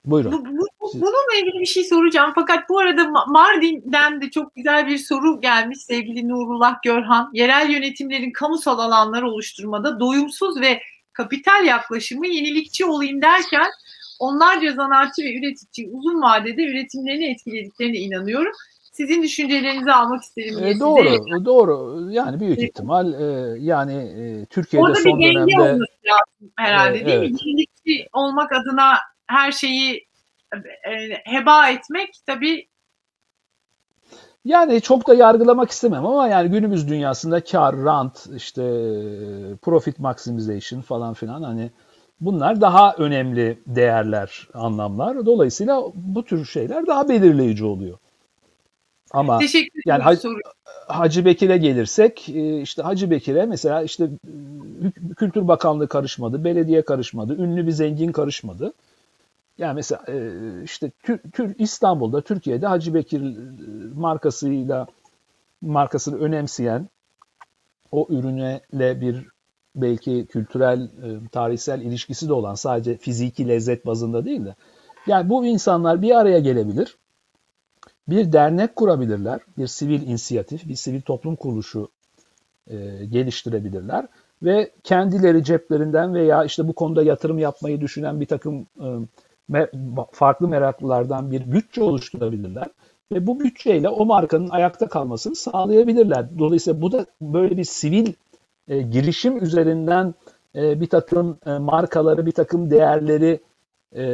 Buyurun. Bu, bu, bununla ilgili bir şey soracağım. Fakat bu arada Mardin'den de çok güzel bir soru gelmiş sevgili Nurullah Görhan. Yerel yönetimlerin kamusal alanlar oluşturmada doyumsuz ve kapital yaklaşımı yenilikçi olayım derken onlarca zanaatçı ve üretici uzun vadede üretimlerini etkilediklerine inanıyorum. Sizin düşüncelerinizi almak isterim. E, doğru, size. doğru. Yani büyük evet. ihtimal e, yani e, Türkiye'de Orada son bir dönemde olması lazım herhalde e, değil evet. mi? Yenilikçi olmak adına her şeyi heba etmek tabii yani çok da yargılamak istemem ama yani günümüz dünyasında kar, rant, işte profit maximization falan filan hani bunlar daha önemli değerler, anlamlar. Dolayısıyla bu tür şeyler daha belirleyici oluyor. Ama yani Hac, Hacı Bekir'e gelirsek e, işte Hacı Bekir'e mesela işte e, Kültür Bakanlığı karışmadı, belediye karışmadı, ünlü bir zengin karışmadı. Yani mesela e, işte Tür, İstanbul'da, Türkiye'de Hacı Bekir markasıyla markasını önemseyen o ürüne bir belki kültürel, tarihsel ilişkisi de olan sadece fiziki lezzet bazında değil de yani bu insanlar bir araya gelebilir bir dernek kurabilirler, bir sivil inisiyatif, bir sivil toplum kuruluşu e, geliştirebilirler ve kendileri ceplerinden veya işte bu konuda yatırım yapmayı düşünen bir takım e, farklı meraklılardan bir bütçe oluşturabilirler ve bu bütçeyle o markanın ayakta kalmasını sağlayabilirler. Dolayısıyla bu da böyle bir sivil e, girişim üzerinden e, bir takım e, markaları, bir takım değerleri e,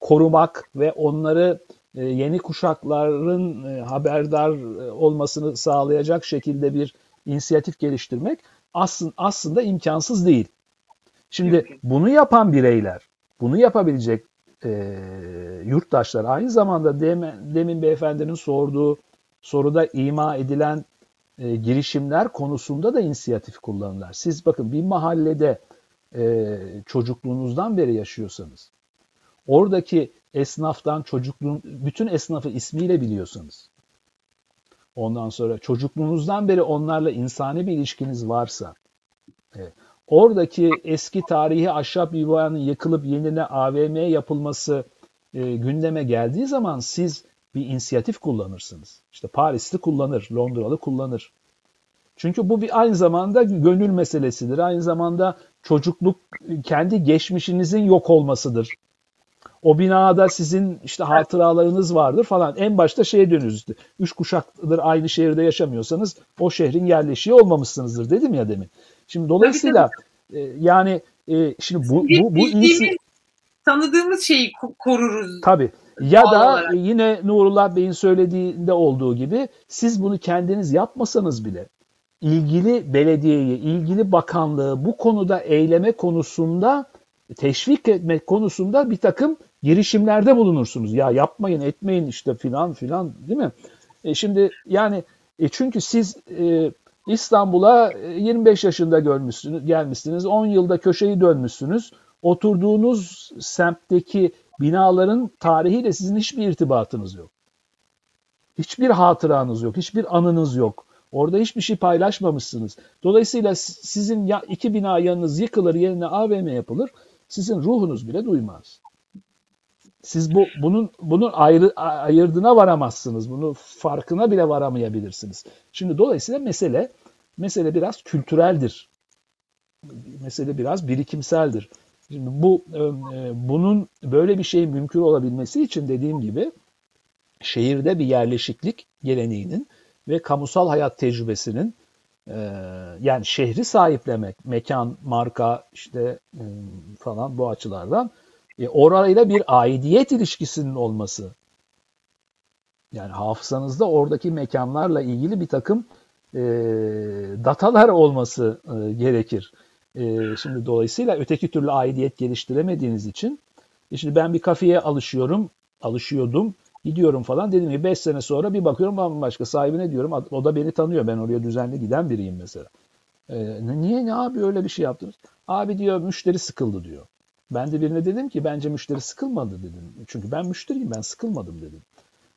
korumak ve onları e, yeni kuşakların e, haberdar e, olmasını sağlayacak şekilde bir inisiyatif geliştirmek aslında, aslında imkansız değil. Şimdi bunu yapan bireyler, bunu yapabilecek e, yurttaşlar aynı zamanda demin, demin beyefendinin sorduğu soruda ima edilen e, girişimler konusunda da inisiyatif kullanırlar. Siz bakın bir mahallede e, çocukluğunuzdan beri yaşıyorsanız, oradaki esnaftan çocukluğun bütün esnafı ismiyle biliyorsanız ondan sonra çocukluğunuzdan beri onlarla insani bir ilişkiniz varsa e, oradaki eski tarihi ahşap yuvanın yıkılıp yenine AVM yapılması e, gündeme geldiği zaman siz bir inisiyatif kullanırsınız. İşte Parisli kullanır, Londralı kullanır. Çünkü bu bir aynı zamanda gönül meselesidir. Aynı zamanda çocukluk kendi geçmişinizin yok olmasıdır. O binada sizin işte hatıralarınız vardır falan. En başta şeye dönüyoruz. Üç kuşaktır aynı şehirde yaşamıyorsanız o şehrin yerleşiği olmamışsınızdır dedim ya demin. Şimdi dolayısıyla e, yani e, şimdi bu bu bu insi tanıdığımız şeyi koruruz. Tabii. Ya da olarak. yine Nurullah Bey'in söylediğinde olduğu gibi siz bunu kendiniz yapmasanız bile ilgili belediyeyi, ilgili bakanlığı bu konuda eyleme konusunda teşvik etmek konusunda bir takım girişimlerde bulunursunuz. Ya yapmayın, etmeyin işte filan filan değil mi? E şimdi yani e çünkü siz e, İstanbul'a 25 e, yaşında görmüşsünüz, gelmişsiniz. 10 yılda köşeyi dönmüşsünüz. Oturduğunuz semtteki binaların tarihiyle sizin hiçbir irtibatınız yok. Hiçbir hatıranız yok, hiçbir anınız yok. Orada hiçbir şey paylaşmamışsınız. Dolayısıyla sizin ya, iki bina yanınız yıkılır, yerine AVM yapılır. Sizin ruhunuz bile duymaz. Siz bu bunun bunun ayrı ayırdına varamazsınız. Bunu farkına bile varamayabilirsiniz. Şimdi dolayısıyla mesele mesele biraz kültüreldir. Mesele biraz birikimseldir. Şimdi bu e, bunun böyle bir şey mümkün olabilmesi için dediğim gibi şehirde bir yerleşiklik geleneğinin ve kamusal hayat tecrübesinin e, yani şehri sahiplemek, mekan, marka işte e, falan bu açılardan e, orayla bir aidiyet ilişkisinin olması. Yani hafızanızda oradaki mekanlarla ilgili bir takım e, datalar olması e, gerekir. E, şimdi dolayısıyla öteki türlü aidiyet geliştiremediğiniz için e şimdi ben bir kafeye alışıyorum, alışıyordum. Gidiyorum falan. Dedim ki 5 sene sonra bir bakıyorum bambaşka sahibine diyorum. O da beni tanıyor. Ben oraya düzenli giden biriyim mesela. E, niye ne abi öyle bir şey yaptınız? Abi diyor müşteri sıkıldı diyor. Ben de birine dedim ki bence müşteri sıkılmadı dedim. Çünkü ben müşteriyim ben sıkılmadım dedim.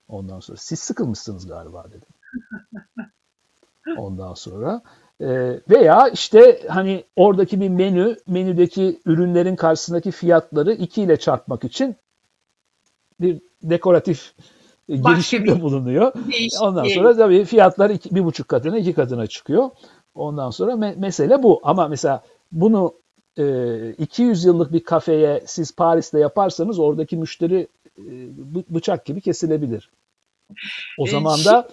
Ondan sonra siz sıkılmışsınız galiba dedim. *laughs* Ondan sonra e, veya işte hani oradaki bir menü, menüdeki ürünlerin karşısındaki fiyatları 2 ile çarpmak için bir dekoratif girişimde bulunuyor. Ondan sonra tabii fiyatlar iki, bir buçuk katına iki katına çıkıyor. Ondan sonra me- mesele bu. Ama mesela bunu e, 200 yıllık bir kafeye siz Paris'te yaparsanız oradaki müşteri e, bıçak gibi kesilebilir. O zaman da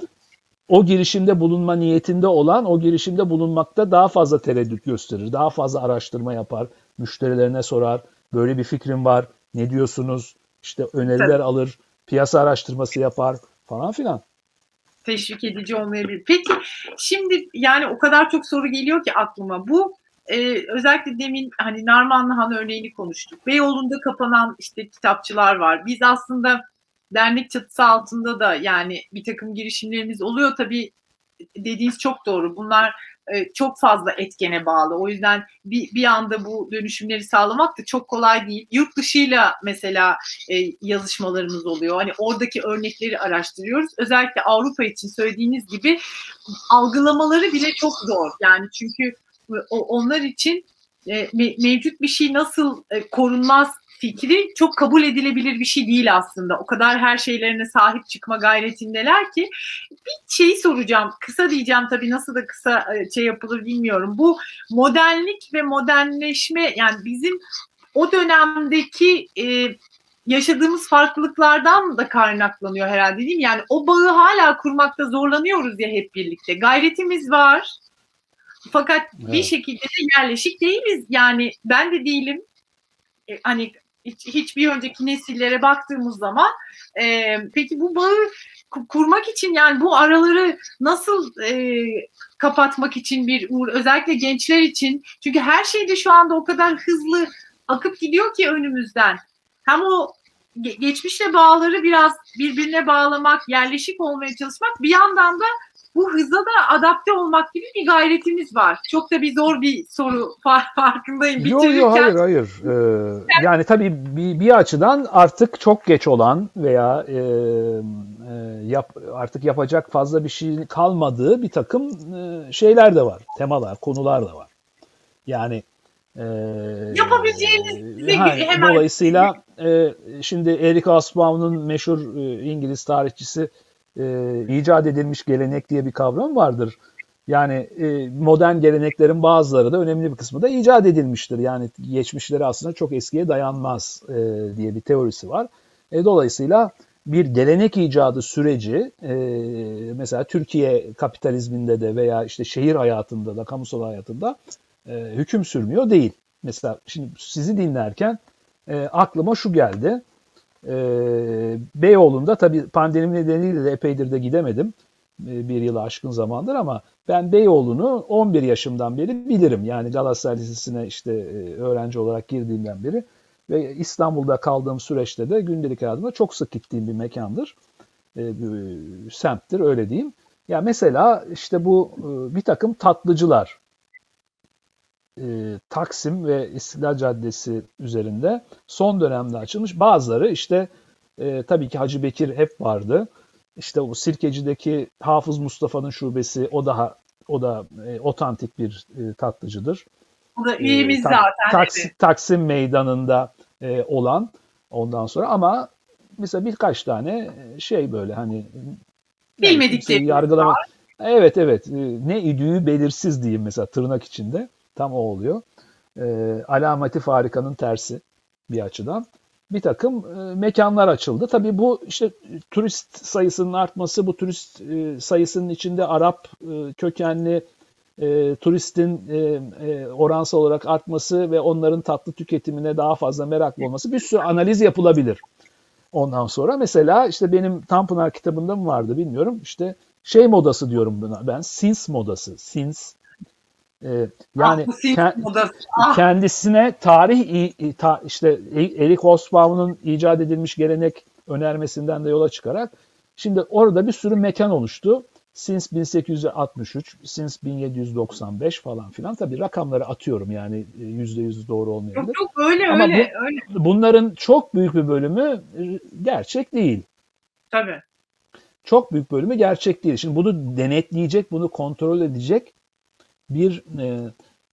o girişimde bulunma niyetinde olan o girişimde bulunmakta daha fazla tereddüt gösterir. Daha fazla araştırma yapar. Müşterilerine sorar. Böyle bir fikrim var. Ne diyorsunuz? İşte öneriler Tabii. alır. Piyasa araştırması yapar falan filan. Teşvik edici olmayabilir. Peki şimdi yani o kadar çok soru geliyor ki aklıma. Bu e, özellikle demin hani Narmanlı Han örneğini konuştuk. Beyoğlu'nda kapanan işte kitapçılar var. Biz aslında dernek çatısı altında da yani bir takım girişimlerimiz oluyor. Tabii dediğiniz çok doğru. Bunlar e, çok fazla etkene bağlı. O yüzden bir, bir anda bu dönüşümleri sağlamak da çok kolay değil. Yurt dışıyla mesela e, yazışmalarımız oluyor. Hani oradaki örnekleri araştırıyoruz. Özellikle Avrupa için söylediğiniz gibi algılamaları bile çok zor. Yani çünkü onlar için e, mevcut bir şey nasıl korunmaz fikri çok kabul edilebilir bir şey değil aslında. O kadar her şeylerine sahip çıkma gayretindeler ki bir şeyi soracağım. Kısa diyeceğim tabii nasıl da kısa e, şey yapılır bilmiyorum. Bu modernlik ve modernleşme yani bizim o dönemdeki e, yaşadığımız farklılıklardan da kaynaklanıyor herhalde değil mi? Yani o bağı hala kurmakta zorlanıyoruz ya hep birlikte. Gayretimiz var. Fakat evet. bir şekilde de yerleşik değiliz. Yani ben de değilim. E, hani hiç, hiçbir önceki nesillere baktığımız zaman e, peki bu bağı kurmak için yani bu araları nasıl e, kapatmak için bir uğur özellikle gençler için çünkü her şeyde şu anda o kadar hızlı akıp gidiyor ki önümüzden hem o geçmişle bağları biraz birbirine bağlamak, yerleşik olmaya çalışmak bir yandan da bu hıza da adapte olmak gibi bir gayretimiz var. Çok da bir zor bir soru farkındayım. Yok yok hayır hayır. Ee, yani tabii bir, bir açıdan artık çok geç olan veya e, e, yap, artık yapacak fazla bir şey kalmadığı bir takım e, şeyler de var. Temalar, konular da var. Yani e, yapabileceğiniz e, hani, hemen dolayısıyla e, şimdi Eric Hobsbawm'ın meşhur e, İngiliz tarihçisi e, icat edilmiş gelenek diye bir kavram vardır. Yani e, modern geleneklerin bazıları da önemli bir kısmı da icat edilmiştir. Yani geçmişleri aslında çok eskiye dayanmaz e, diye bir teorisi var. E, dolayısıyla bir gelenek icadı süreci e, mesela Türkiye kapitalizminde de veya işte şehir hayatında da kamusal hayatında e, hüküm sürmüyor değil. Mesela şimdi sizi dinlerken e, aklıma şu geldi. E, Beyoğlu'nda tabii pandemi nedeniyle de epeydir de gidemedim. E, bir yılı aşkın zamandır ama ben Beyoğlu'nu 11 yaşımdan beri bilirim. Yani Galatasaray Lisesi'ne işte e, öğrenci olarak girdiğimden beri ve İstanbul'da kaldığım süreçte de gündelik hayatımda çok sık gittiğim bir mekandır. E, bir semttir öyle diyeyim. Ya mesela işte bu e, bir takım tatlıcılar e, Taksim ve İstiklal Caddesi üzerinde son dönemde açılmış. Bazıları işte e, tabii ki Hacı Bekir hep vardı. İşte o Sirkeci'deki Hafız Mustafa'nın şubesi o daha o da e, otantik bir e, tatlıcıdır. O da üyemiz e, ta, zaten. Taksim, Taksim Meydanı'nda e, olan ondan sonra ama mesela birkaç tane şey böyle hani bilmedikleri yargılama. Var. Evet evet e, ne idüğü belirsiz diyeyim mesela tırnak içinde. Tam o oluyor. E, alameti farikanın tersi bir açıdan. bir takım e, mekanlar açıldı. Tabii bu işte turist sayısının artması, bu turist e, sayısının içinde Arap e, kökenli e, turistin e, e, oransal olarak artması ve onların tatlı tüketimine daha fazla meraklı olması bir sürü analiz yapılabilir. Ondan sonra mesela işte benim Tanpınar kitabında mı vardı bilmiyorum. İşte şey modası diyorum buna ben. Sins modası. Sins ee, yani ah, ah. kendisine tarih ta, işte Erik Hobsbawm'un icat edilmiş gelenek önermesinden de yola çıkarak şimdi orada bir sürü mekan oluştu. Since 1863, since 1795 falan filan. Tabii rakamları atıyorum yani yüzde yüz doğru olmayabilir. Yok yok öyle Ama öyle, bu, öyle. Bunların çok büyük bir bölümü e, gerçek değil. Tabii. Çok büyük bölümü gerçek değil. Şimdi bunu denetleyecek, bunu kontrol edecek bir e,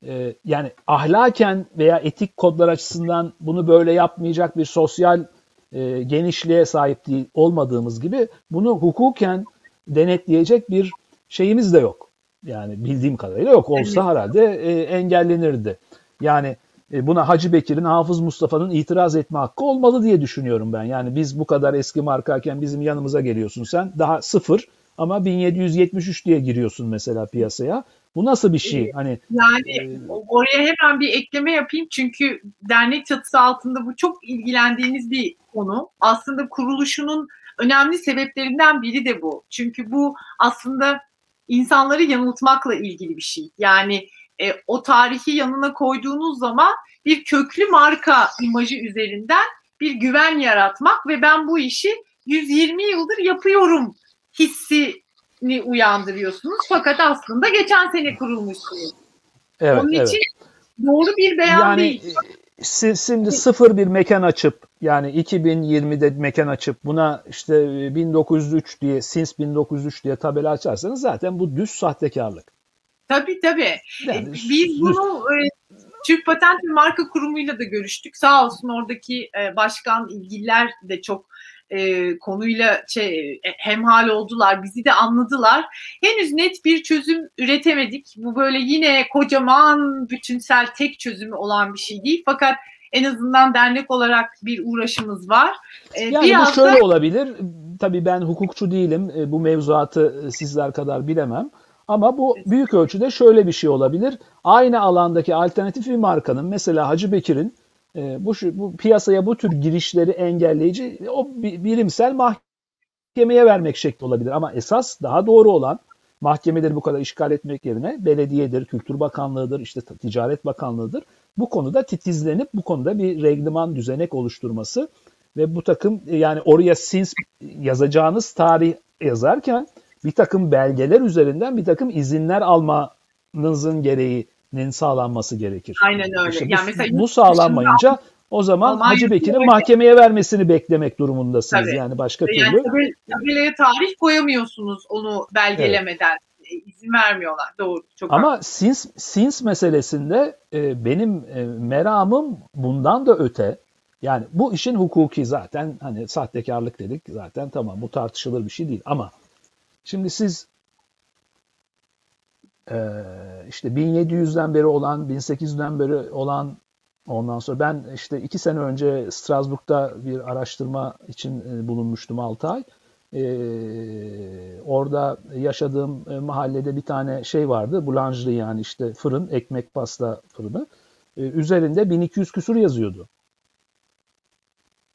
e, yani ahlaken veya etik kodlar açısından bunu böyle yapmayacak bir sosyal e, genişliğe sahip değil olmadığımız gibi bunu hukuken denetleyecek bir şeyimiz de yok. Yani bildiğim kadarıyla yok. Olsa herhalde e, engellenirdi. Yani e, buna Hacı Bekir'in, Hafız Mustafa'nın itiraz etme hakkı olmalı diye düşünüyorum ben. Yani biz bu kadar eski markayken bizim yanımıza geliyorsun sen. Daha sıfır ama 1773 diye giriyorsun mesela piyasaya. Bu nasıl bir şey? Hani yani e, oraya hemen bir ekleme yapayım çünkü dernek çatısı altında bu çok ilgilendiğimiz bir konu. Aslında kuruluşunun önemli sebeplerinden biri de bu. Çünkü bu aslında insanları yanıltmakla ilgili bir şey. Yani e, o tarihi yanına koyduğunuz zaman bir köklü marka imajı üzerinden bir güven yaratmak ve ben bu işi 120 yıldır yapıyorum hissini uyandırıyorsunuz. Fakat aslında geçen sene kurulmuşsunuz. Evet, Onun evet. için doğru bir beyan yani, değil. Siz şimdi sıfır bir mekan açıp yani 2020'de mekan açıp buna işte 1903 diye Sins 1903 diye tabela açarsanız zaten bu düz sahtekarlık. Tabii tabii. Yani, e, Biz bunu e, Türk Patent ve Marka Kurumu'yla da görüştük. Sağ olsun oradaki e, başkan ilgililer de çok e, konuyla şey, e, hemhal oldular, bizi de anladılar. Henüz net bir çözüm üretemedik. Bu böyle yine kocaman, bütünsel, tek çözümü olan bir şey değil. Fakat en azından dernek olarak bir uğraşımız var. Ee, yani biraz bu şöyle da... olabilir. Tabii ben hukukçu değilim. E, bu mevzuatı sizler kadar bilemem. Ama bu büyük ölçüde şöyle bir şey olabilir. Aynı alandaki alternatif bir markanın mesela Hacı Bekir'in e, bu, bu piyasaya bu tür girişleri engelleyici o bilimsel mahkemeye vermek şekli olabilir. Ama esas daha doğru olan mahkemeleri bu kadar işgal etmek yerine belediyedir, Kültür Bakanlığı'dır, işte Ticaret Bakanlığı'dır. Bu konuda titizlenip bu konuda bir regliman düzenek oluşturması ve bu takım yani oraya sins yazacağınız tarih yazarken bir takım belgeler üzerinden bir takım izinler almanızın gereği sağlanması gerekir. Aynen öyle. İşte bu, yani mesela bu sağlanmayınca o zaman Hacı Bekir'in mahkemeye vermesini beklemek durumundasınız. Tabii. Yani başka yani türlü. Tabelaya tarih koyamıyorsunuz onu belgelemeden. Evet. izin vermiyorlar. Doğru. Çok Ama sins, sins meselesinde e, benim e, meramım bundan da öte. Yani bu işin hukuki zaten hani sahtekarlık dedik zaten tamam bu tartışılır bir şey değil ama şimdi siz ee, işte 1700'den beri olan, 1800'den beri olan ondan sonra ben işte iki sene önce Strasbourg'da bir araştırma için e, bulunmuştum 6 ay. Ee, orada yaşadığım e, mahallede bir tane şey vardı. Boulangerie yani işte fırın, ekmek pasta fırını. Ee, üzerinde 1200 küsur yazıyordu.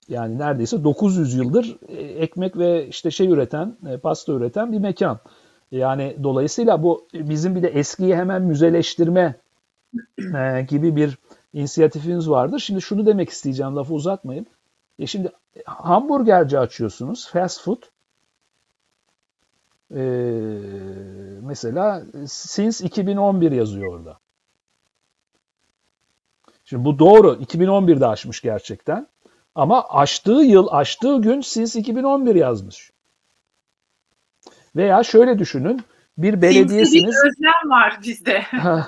Yani neredeyse 900 yıldır e, ekmek ve işte şey üreten, pasta üreten bir mekan. Yani dolayısıyla bu bizim bir de eskiyi hemen müzeleştirme e, gibi bir inisiyatifimiz vardır. Şimdi şunu demek isteyeceğim lafı uzatmayayım. E şimdi hamburgerci açıyorsunuz, fast food. E, mesela since 2011 yazıyor orada. Şimdi bu doğru. 2011'de açmış gerçekten. Ama açtığı yıl, açtığı gün since 2011 yazmış. Veya şöyle düşünün. Bir belediyesiniz. Bir özlem var bizde. *laughs*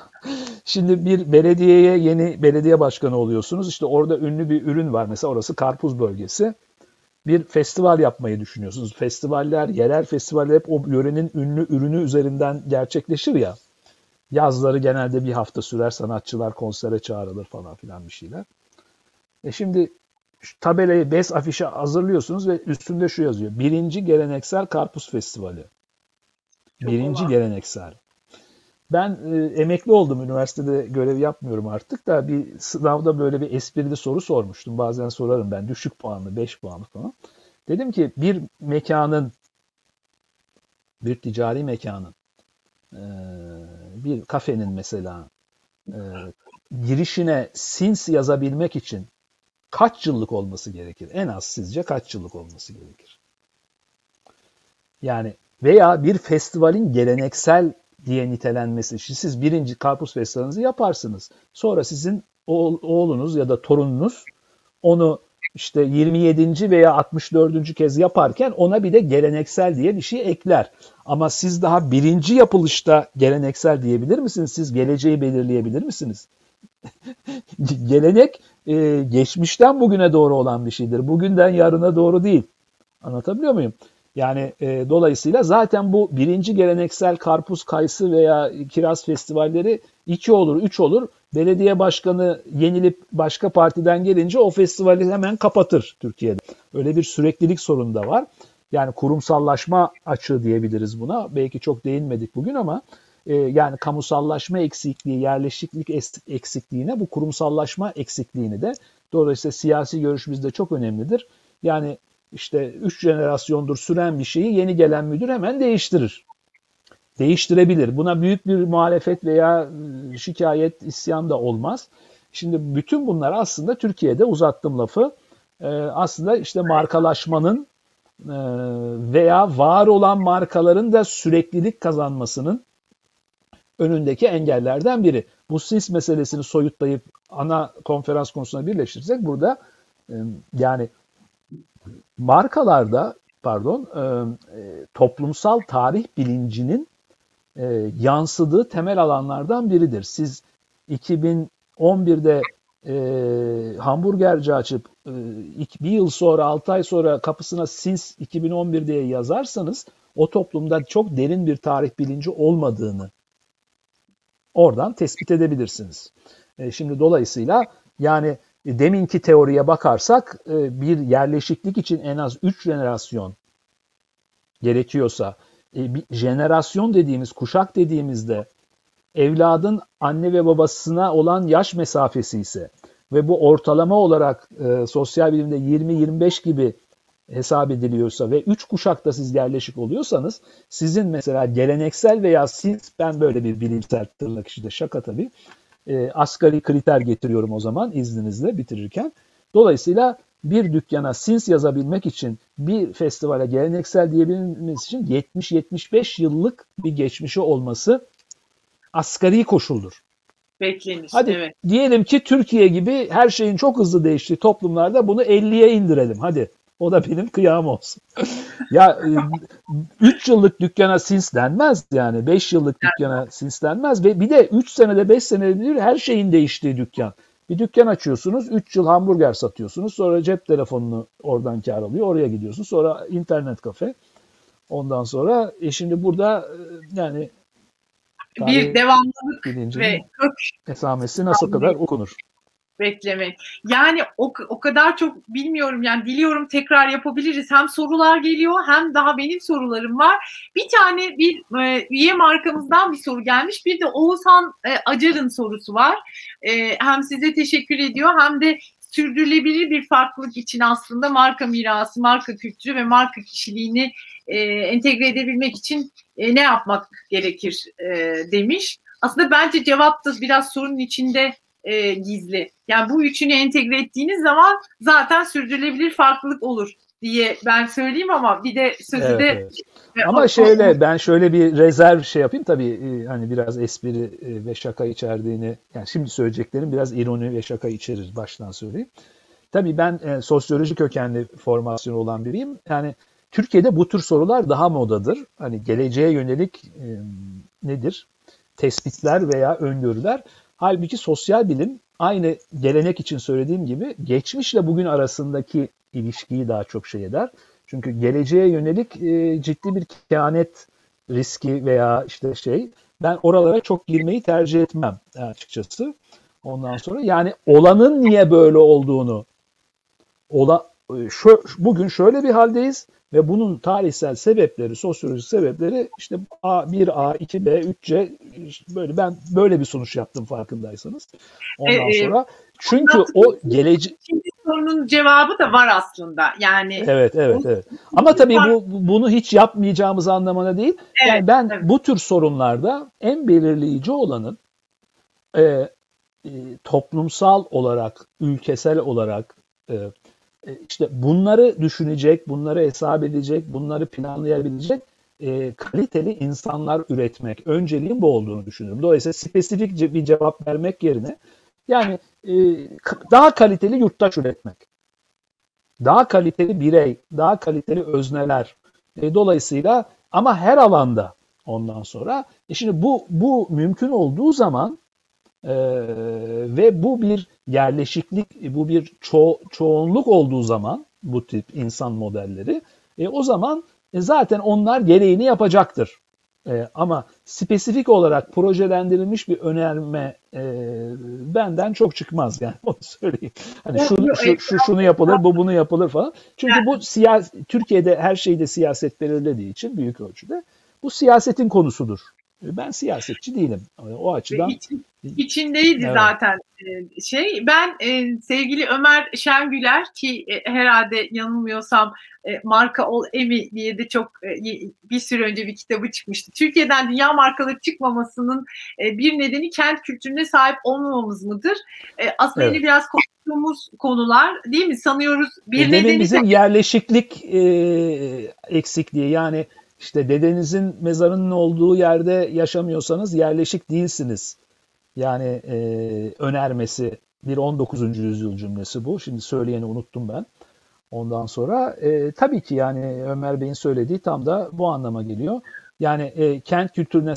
Şimdi bir belediyeye yeni belediye başkanı oluyorsunuz. İşte orada ünlü bir ürün var. Mesela orası karpuz bölgesi. Bir festival yapmayı düşünüyorsunuz. Festivaller, yerel festivaller hep o yörenin ünlü ürünü üzerinden gerçekleşir ya. Yazları genelde bir hafta sürer. Sanatçılar konsere çağrılır falan filan bir şeyler. E şimdi tabelayı bez afişe hazırlıyorsunuz ve üstünde şu yazıyor. Birinci Geleneksel Karpuz Festivali. Çok Birinci olan. geleneksel. Ben e, emekli oldum üniversitede görev yapmıyorum artık da bir sınavda böyle bir esprili soru sormuştum. Bazen sorarım ben düşük puanlı 5 puanlı falan. Dedim ki bir mekanın bir ticari mekanın e, bir kafenin mesela e, girişine sins yazabilmek için kaç yıllık olması gerekir? En az sizce kaç yıllık olması gerekir? Yani veya bir festivalin geleneksel diye nitelenmesi için siz birinci karpuz festivalinizi yaparsınız. Sonra sizin oğlunuz ya da torununuz onu işte 27. veya 64. kez yaparken ona bir de geleneksel diye bir şey ekler. Ama siz daha birinci yapılışta geleneksel diyebilir misiniz? Siz geleceği belirleyebilir misiniz? *laughs* Gelenek e, geçmişten bugüne doğru olan bir şeydir. Bugünden yarına doğru değil. Anlatabiliyor muyum? Yani e, dolayısıyla zaten bu birinci geleneksel karpuz, kayısı veya kiraz festivalleri iki olur, üç olur. Belediye başkanı yenilip başka partiden gelince o festivali hemen kapatır Türkiye'de. Öyle bir süreklilik sorunu da var. Yani kurumsallaşma açığı diyebiliriz buna. Belki çok değinmedik bugün ama e, yani kamusallaşma eksikliği, yerleşiklik eksikliğine bu kurumsallaşma eksikliğini de dolayısıyla siyasi görüş bizde çok önemlidir. Yani işte 3 jenerasyondur süren bir şeyi yeni gelen müdür hemen değiştirir. Değiştirebilir. Buna büyük bir muhalefet veya ıı, şikayet, isyan da olmaz. Şimdi bütün bunlar aslında Türkiye'de uzattım lafı aslında işte markalaşmanın veya var olan markaların da süreklilik kazanmasının önündeki engellerden biri. Bu SIS meselesini soyutlayıp ana konferans konusuna birleştirsek burada yani markalarda pardon e, e, toplumsal tarih bilincinin e, yansıdığı temel alanlardan biridir. Siz 2011'de e, hamburgerci açıp e, bir yıl sonra 6 ay sonra kapısına Sins 2011 diye yazarsanız o toplumda çok derin bir tarih bilinci olmadığını oradan tespit edebilirsiniz. E, şimdi dolayısıyla yani deminki teoriye bakarsak e, bir yerleşiklik için en az 3 jenerasyon gerekiyorsa e, bir jenerasyon dediğimiz kuşak dediğimizde evladın anne ve babasına olan yaş mesafesi ise ve bu ortalama olarak sosyal bilimde 20-25 gibi hesap ediliyorsa ve 3 kuşakta siz yerleşik oluyorsanız sizin mesela geleneksel veya siz ben böyle bir bilimsel tırnak içinde şaka tabii e, asgari kriter getiriyorum o zaman izninizle bitirirken. Dolayısıyla bir dükkana sins yazabilmek için bir festivale geleneksel diyebilmemiz için 70-75 yıllık bir geçmişi olması asgari koşuldur. Beklenir. Hadi evet. diyelim ki Türkiye gibi her şeyin çok hızlı değiştiği toplumlarda bunu 50'ye indirelim. Hadi o da benim kıyam olsun. Ya 3 e, yıllık dükkana sins denmez yani 5 yıllık dükkana sins denmez ve bir de 3 senede 5 senede bir her şeyin değiştiği dükkan. Bir dükkan açıyorsunuz, 3 yıl hamburger satıyorsunuz, sonra cep telefonunu oradan kar alıyor, oraya gidiyorsunuz, sonra internet kafe. Ondan sonra e şimdi burada e, yani bir devamlılık ve kök esamesi nasıl kadar okunur? Beklemek. Yani o, o kadar çok bilmiyorum yani diliyorum tekrar yapabiliriz. Hem sorular geliyor hem daha benim sorularım var. Bir tane bir e, üye markamızdan bir soru gelmiş. Bir de Oğuzhan e, Acar'ın sorusu var. E, hem size teşekkür ediyor hem de sürdürülebilir bir farklılık için aslında marka mirası, marka kültürü ve marka kişiliğini e, entegre edebilmek için e, ne yapmak gerekir e, demiş. Aslında bence cevap da biraz sorunun içinde e, gizli. Yani bu üçünü entegre ettiğiniz zaman zaten sürdürülebilir farklılık olur diye ben söyleyeyim ama bir de sözü evet, de evet. Ama şöyle ben şöyle bir rezerv şey yapayım tabii e, hani biraz espri e, ve şaka içerdiğini yani şimdi söyleyeceklerim biraz ironi ve şaka içerir baştan söyleyeyim. Tabii ben e, sosyoloji kökenli formasyonu olan biriyim. Yani Türkiye'de bu tür sorular daha modadır. Hani geleceğe yönelik e, nedir? Tespitler veya öngörüler. Halbuki sosyal bilim aynı gelenek için söylediğim gibi geçmişle bugün arasındaki ilişkiyi daha çok şey eder. Çünkü geleceğe yönelik e, ciddi bir kehanet riski veya işte şey ben oralara çok girmeyi tercih etmem açıkçası. Ondan sonra yani olanın niye böyle olduğunu ola, şu, bugün şöyle bir haldeyiz ve bunun tarihsel sebepleri, sosyolojik sebepleri işte A1A, 2B, 3C böyle ben böyle bir sonuç yaptım farkındaysanız. Ondan e, sonra çünkü o gelecek Şimdi sorunun cevabı da var aslında. Yani Evet, evet, evet. Ama tabii bu bunu hiç yapmayacağımız anlamına değil. Evet, yani ben evet. bu tür sorunlarda en belirleyici olanın e, e, toplumsal olarak, ülkesel olarak e, işte bunları düşünecek, bunları hesap edecek, bunları planlayabilecek e, kaliteli insanlar üretmek. Önceliğin bu olduğunu düşünüyorum. Dolayısıyla spesifik bir cevap vermek yerine yani e, daha kaliteli yurttaş üretmek. Daha kaliteli birey, daha kaliteli özneler. E, dolayısıyla ama her alanda ondan sonra. E şimdi bu bu mümkün olduğu zaman ee, ve bu bir yerleşiklik, bu bir ço çoğunluk olduğu zaman bu tip insan modelleri, e, o zaman e, zaten onlar gereğini yapacaktır. E, ama spesifik olarak projelendirilmiş bir önerme e, benden çok çıkmaz yani *laughs* onu söyleyeyim. Hani şu, şu, şu şunu yapılır, bu bunu yapılır falan. Çünkü bu siyasi Türkiye'de her şeyde siyaset belirlediği için büyük ölçüde bu siyasetin konusudur. Ben siyasetçi değilim. O açıdan. İç, içindeydi evet. zaten e, şey. Ben e, sevgili Ömer Şengüler ki e, herhalde yanılmıyorsam e, marka ol emi diye de çok e, bir süre önce bir kitabı çıkmıştı. Türkiye'den dünya markaları çıkmamasının e, bir nedeni kent kültürüne sahip olmamamız mıdır? E, aslında evet. biraz konuştuğumuz konular değil mi? Sanıyoruz bir nedeni bizim yerleşiklik e, eksikliği yani işte dedenizin mezarının olduğu yerde yaşamıyorsanız yerleşik değilsiniz. Yani e, önermesi bir 19. yüzyıl cümlesi bu. Şimdi söyleyeni unuttum ben. Ondan sonra e, tabii ki yani Ömer Bey'in söylediği tam da bu anlama geliyor. Yani e, kent kültürüne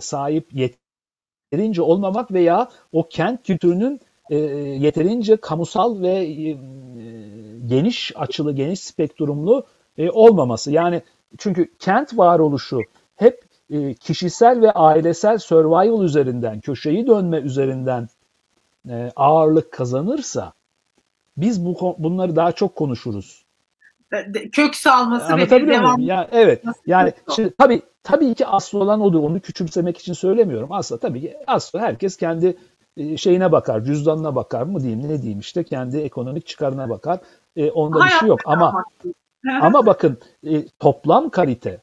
sahip yeterince olmamak veya o kent kültürünün e, yeterince kamusal ve e, geniş açılı, geniş spektrumlu e, olmaması. Yani çünkü kent varoluşu hep e, kişisel ve ailesel survival üzerinden, köşeyi dönme üzerinden e, ağırlık kazanırsa biz bu bunları daha çok konuşuruz. Kök salması ve devam. Ya evet. Yani şimdi tabii tabii ki asıl olan odur. Onu küçümsemek için söylemiyorum. Aslında tabii ki aslı herkes kendi e, şeyine bakar, cüzdanına bakar mı diyeyim, ne diyeyim işte kendi ekonomik çıkarına bakar. E, onda Hayat bir şey yok ama *laughs* ama bakın e, toplam kalite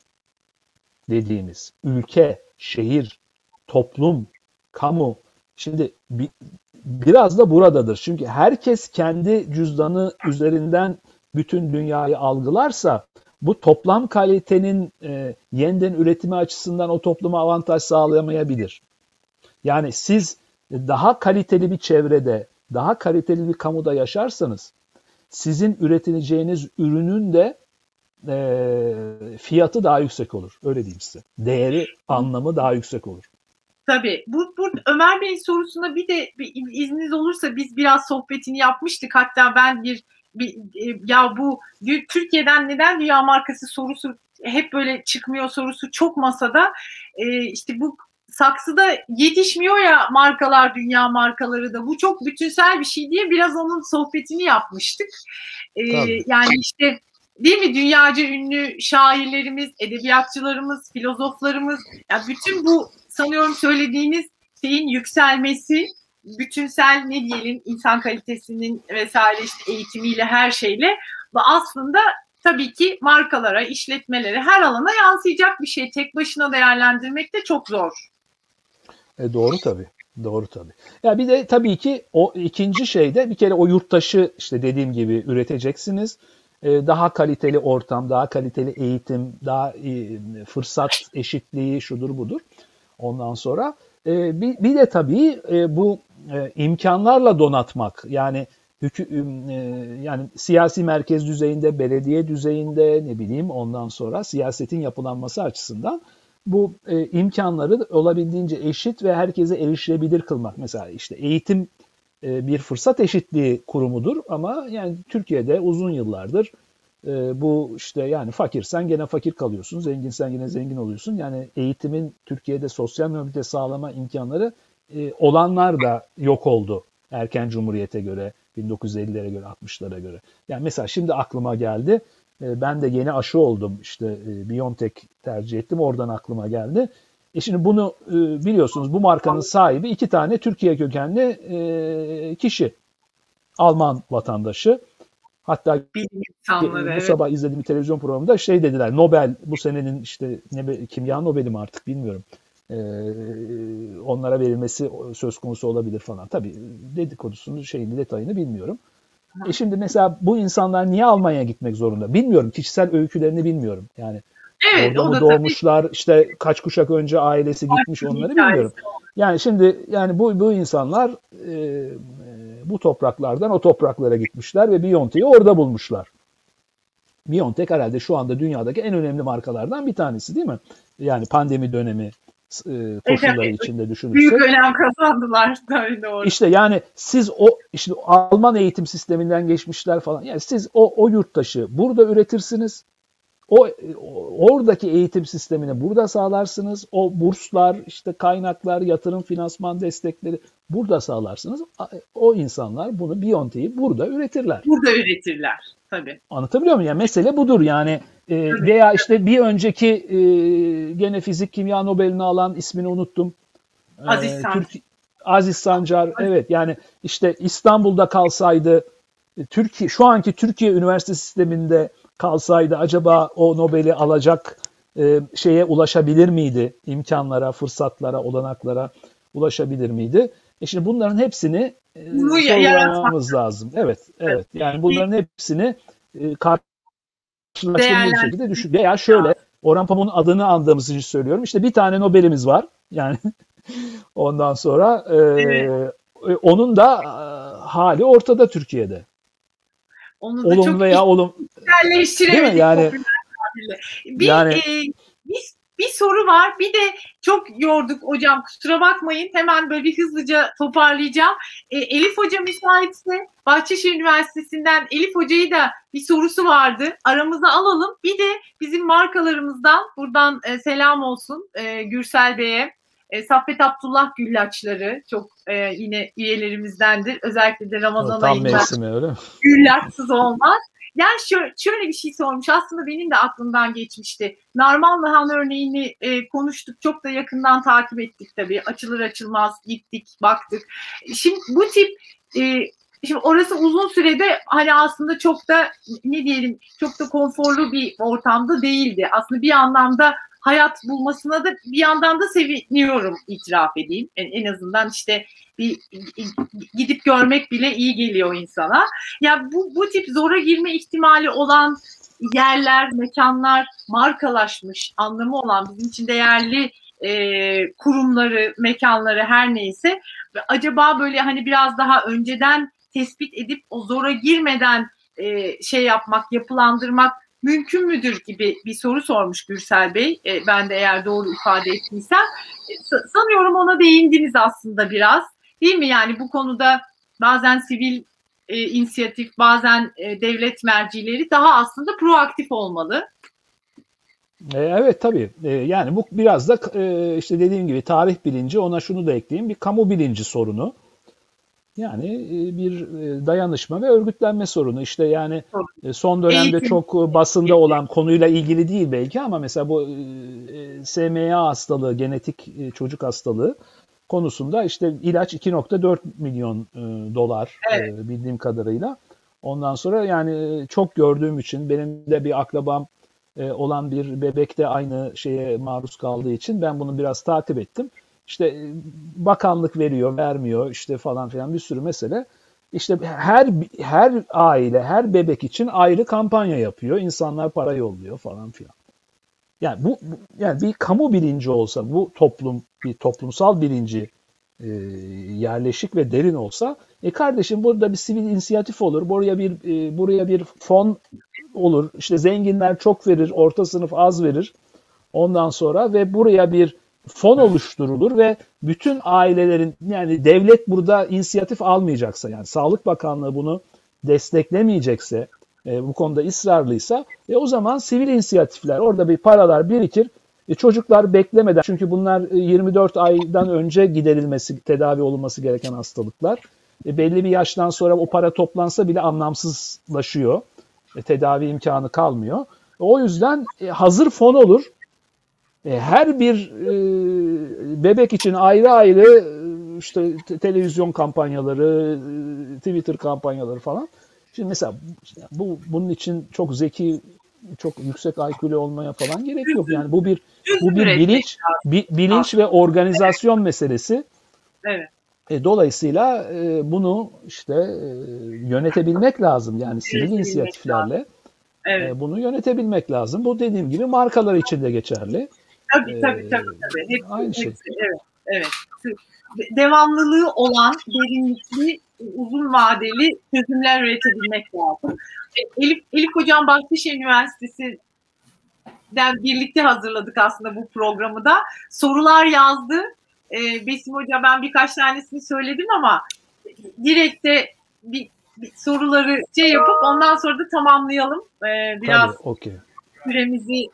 dediğimiz ülke, şehir, toplum, kamu şimdi bi, biraz da buradadır. Çünkü herkes kendi cüzdanı üzerinden bütün dünyayı algılarsa bu toplam kalitenin e, yeniden üretimi açısından o topluma avantaj sağlayamayabilir. Yani siz daha kaliteli bir çevrede, daha kaliteli bir kamuda yaşarsanız sizin üretileceğiniz ürünün de e, fiyatı daha yüksek olur. Öyle diyeyim size. Değeri, anlamı daha yüksek olur. Tabii. Bu, bu Ömer Bey sorusuna bir de bir izniniz olursa biz biraz sohbetini yapmıştık. Hatta ben bir, bir e, ya bu Türkiye'den neden dünya markası sorusu hep böyle çıkmıyor sorusu çok masada. E, işte bu saksıda yetişmiyor ya markalar, dünya markaları da. Bu çok bütünsel bir şey diye biraz onun sohbetini yapmıştık. Ee, yani işte değil mi dünyaca ünlü şairlerimiz, edebiyatçılarımız, filozoflarımız, yani bütün bu sanıyorum söylediğiniz şeyin yükselmesi, bütünsel ne diyelim insan kalitesinin vesaire işte eğitimiyle her şeyle ve aslında tabii ki markalara, işletmelere, her alana yansıyacak bir şey. Tek başına değerlendirmek de çok zor. E doğru tabii. Doğru tabii. Ya bir de tabii ki o ikinci şeyde bir kere o yurttaşı işte dediğim gibi üreteceksiniz. Ee, daha kaliteli ortam, daha kaliteli eğitim, daha fırsat eşitliği şudur budur. Ondan sonra e, bir, de tabii e, bu e, imkanlarla donatmak yani yani siyasi merkez düzeyinde, belediye düzeyinde ne bileyim ondan sonra siyasetin yapılanması açısından bu e, imkanları olabildiğince eşit ve herkese erişilebilir kılmak. Mesela işte eğitim e, bir fırsat eşitliği kurumudur ama yani Türkiye'de uzun yıllardır e, bu işte yani fakirsen gene fakir kalıyorsun, zenginsen gene zengin oluyorsun. Yani eğitimin Türkiye'de sosyal mobilite sağlama imkanları e, olanlar da yok oldu erken cumhuriyete göre. 1950'lere göre 60'lara göre. Yani mesela şimdi aklıma geldi. E, ben de yeni aşı oldum. İşte e, BioNTech tercih ettim. Oradan aklıma geldi. E şimdi bunu e, biliyorsunuz bu markanın sahibi iki tane Türkiye kökenli e, kişi. Alman vatandaşı. Hatta insanları, bu evet. sabah izlediğim televizyon programında şey dediler. Nobel bu senenin işte ne, kimya Nobel'i mi artık bilmiyorum. Ee, onlara verilmesi söz konusu olabilir falan. Tabii dedikodusunu şeyini detayını bilmiyorum. E şimdi mesela bu insanlar niye Almanya'ya gitmek zorunda? Bilmiyorum. Kişisel öykülerini bilmiyorum. Yani Evet, orada mı doğmuşlar? işte kaç kuşak önce ailesi gitmiş onları bilmiyorum. Yani şimdi yani bu bu insanlar e, bu topraklardan o topraklara gitmişler ve Biontech'i orada bulmuşlar. Biontech herhalde şu anda dünyadaki en önemli markalardan bir tanesi değil mi? Yani pandemi dönemi e, koşulları Evet, içinde düşünürsek. Büyük önem kazandılar *laughs* tabii doğru. İşte yani siz o işte Alman eğitim sisteminden geçmişler falan. Yani siz o o yurttaşı burada üretirsiniz. O oradaki eğitim sistemini burada sağlarsınız. O burslar, işte kaynaklar, yatırım, finansman destekleri burada sağlarsınız. O insanlar bunu Biontech'i burada üretirler. Burada üretirler tabii. Anlatabiliyor muyum? Yani mesele budur yani. E, veya işte bir önceki e, gene fizik kimya Nobel'ini alan ismini unuttum. Aziz Sancar. Türk, Aziz Sancar. Evet yani işte İstanbul'da kalsaydı Türkiye şu anki Türkiye üniversite sisteminde kalsaydı acaba o Nobel'i alacak e, şeye ulaşabilir miydi? İmkanlara, fırsatlara, olanaklara ulaşabilir miydi? E şimdi bunların hepsini e, sorgulamamız lazım. Evet, evet. Yani bunların hepsini e, karşılaştırmalı bir şekilde düşün. Veya şöyle, Orhan Pamuk'un adını andığımız için söylüyorum. İşte bir tane Nobel'imiz var. Yani *laughs* ondan sonra e, evet. onun da e, hali ortada Türkiye'de. Onu da olum çok veya olum Değil mi? Yani bir, yani, e, bir, soru var. Bir de çok yorduk hocam. Kusura bakmayın. Hemen böyle bir hızlıca toparlayacağım. E, Elif Hoca müsaitse Bahçeşehir Üniversitesi'nden Elif Hoca'yı da bir sorusu vardı. Aramıza alalım. Bir de bizim markalarımızdan buradan e, selam olsun e, Gürsel Bey'e. E, Saffet Abdullah Güllaçları çok e, yine üyelerimizdendir. Özellikle de Ramazan ayında güllaçsız olmaz. Yani şöyle, şöyle bir şey sormuş. Aslında benim de aklımdan geçmişti. Narman Nahan örneğini e, konuştuk. Çok da yakından takip ettik tabii. Açılır açılmaz gittik, baktık. Şimdi bu tip e, Şimdi orası uzun sürede hani aslında çok da ne diyelim çok da konforlu bir ortamda değildi. Aslında bir anlamda hayat bulmasına da bir yandan da seviniyorum itiraf edeyim. En, en azından işte bir gidip görmek bile iyi geliyor insana. Ya bu bu tip zora girme ihtimali olan yerler, mekanlar markalaşmış, anlamı olan bizim için değerli e, kurumları, mekanları her neyse acaba böyle hani biraz daha önceden tespit edip o zora girmeden e, şey yapmak, yapılandırmak mümkün müdür gibi bir soru sormuş Gürsel Bey. E, ben de eğer doğru ifade ettiysem. E, sanıyorum ona değindiniz aslında biraz. Değil mi? Yani bu konuda bazen sivil e, inisiyatif, bazen e, devlet mercileri daha aslında proaktif olmalı. E, evet tabii. E, yani bu biraz da e, işte dediğim gibi tarih bilinci ona şunu da ekleyeyim. Bir kamu bilinci sorunu. Yani bir dayanışma ve örgütlenme sorunu. İşte yani son dönemde çok basında olan konuyla ilgili değil belki ama mesela bu SMA hastalığı, genetik çocuk hastalığı konusunda işte ilaç 2.4 milyon dolar evet. bildiğim kadarıyla. Ondan sonra yani çok gördüğüm için benim de bir akrabam olan bir bebek de aynı şeye maruz kaldığı için ben bunu biraz takip ettim. İşte bakanlık veriyor, vermiyor işte falan filan bir sürü mesele. İşte her her aile, her bebek için ayrı kampanya yapıyor. İnsanlar para yolluyor falan filan. Yani bu yani bir kamu bilinci olsa, bu toplum bir toplumsal bilinci e, yerleşik ve derin olsa, e kardeşim burada bir sivil inisiyatif olur. Buraya bir e, buraya bir fon olur. İşte zenginler çok verir, orta sınıf az verir. Ondan sonra ve buraya bir fon oluşturulur ve bütün ailelerin yani devlet burada inisiyatif almayacaksa yani Sağlık Bakanlığı bunu desteklemeyecekse e, bu konuda ısrarlıysa e, o zaman sivil inisiyatifler orada bir paralar birikir. E, çocuklar beklemeden çünkü bunlar 24 aydan önce giderilmesi, tedavi olunması gereken hastalıklar. e, belli bir yaştan sonra o para toplansa bile anlamsızlaşıyor. E, tedavi imkanı kalmıyor. O yüzden e, hazır fon olur. E, her bir e, bebek için ayrı ayrı e, işte televizyon kampanyaları, Twitter kampanyaları falan. Şimdi mesela bu bunun için çok zeki, çok yüksek IQ'lu olmaya falan gerek yok. Yani bu bir bu bir bilinç, bi, bilinç ve organizasyon meselesi. Evet. E, dolayısıyla e, bunu işte e, yönetebilmek lazım. Yani sivil inisiyatiflerle evet. e, bunu yönetebilmek lazım. Bu dediğim gibi markalar için de geçerli. Tabii tabii tabii. tabii. Hepsi, aynı şey. Evet, evet. Devamlılığı olan, derinlikli, uzun vadeli çözümler üretebilmek lazım. E, Elif, Elif Hocam Bahçeşehir Üniversitesi'den birlikte hazırladık aslında bu programı da. Sorular yazdı. Ee, Besim Hoca ben birkaç tanesini söyledim ama direkt de bir, bir soruları şey yapıp ondan sonra da tamamlayalım. Ee, biraz Tabii, okay. süremizi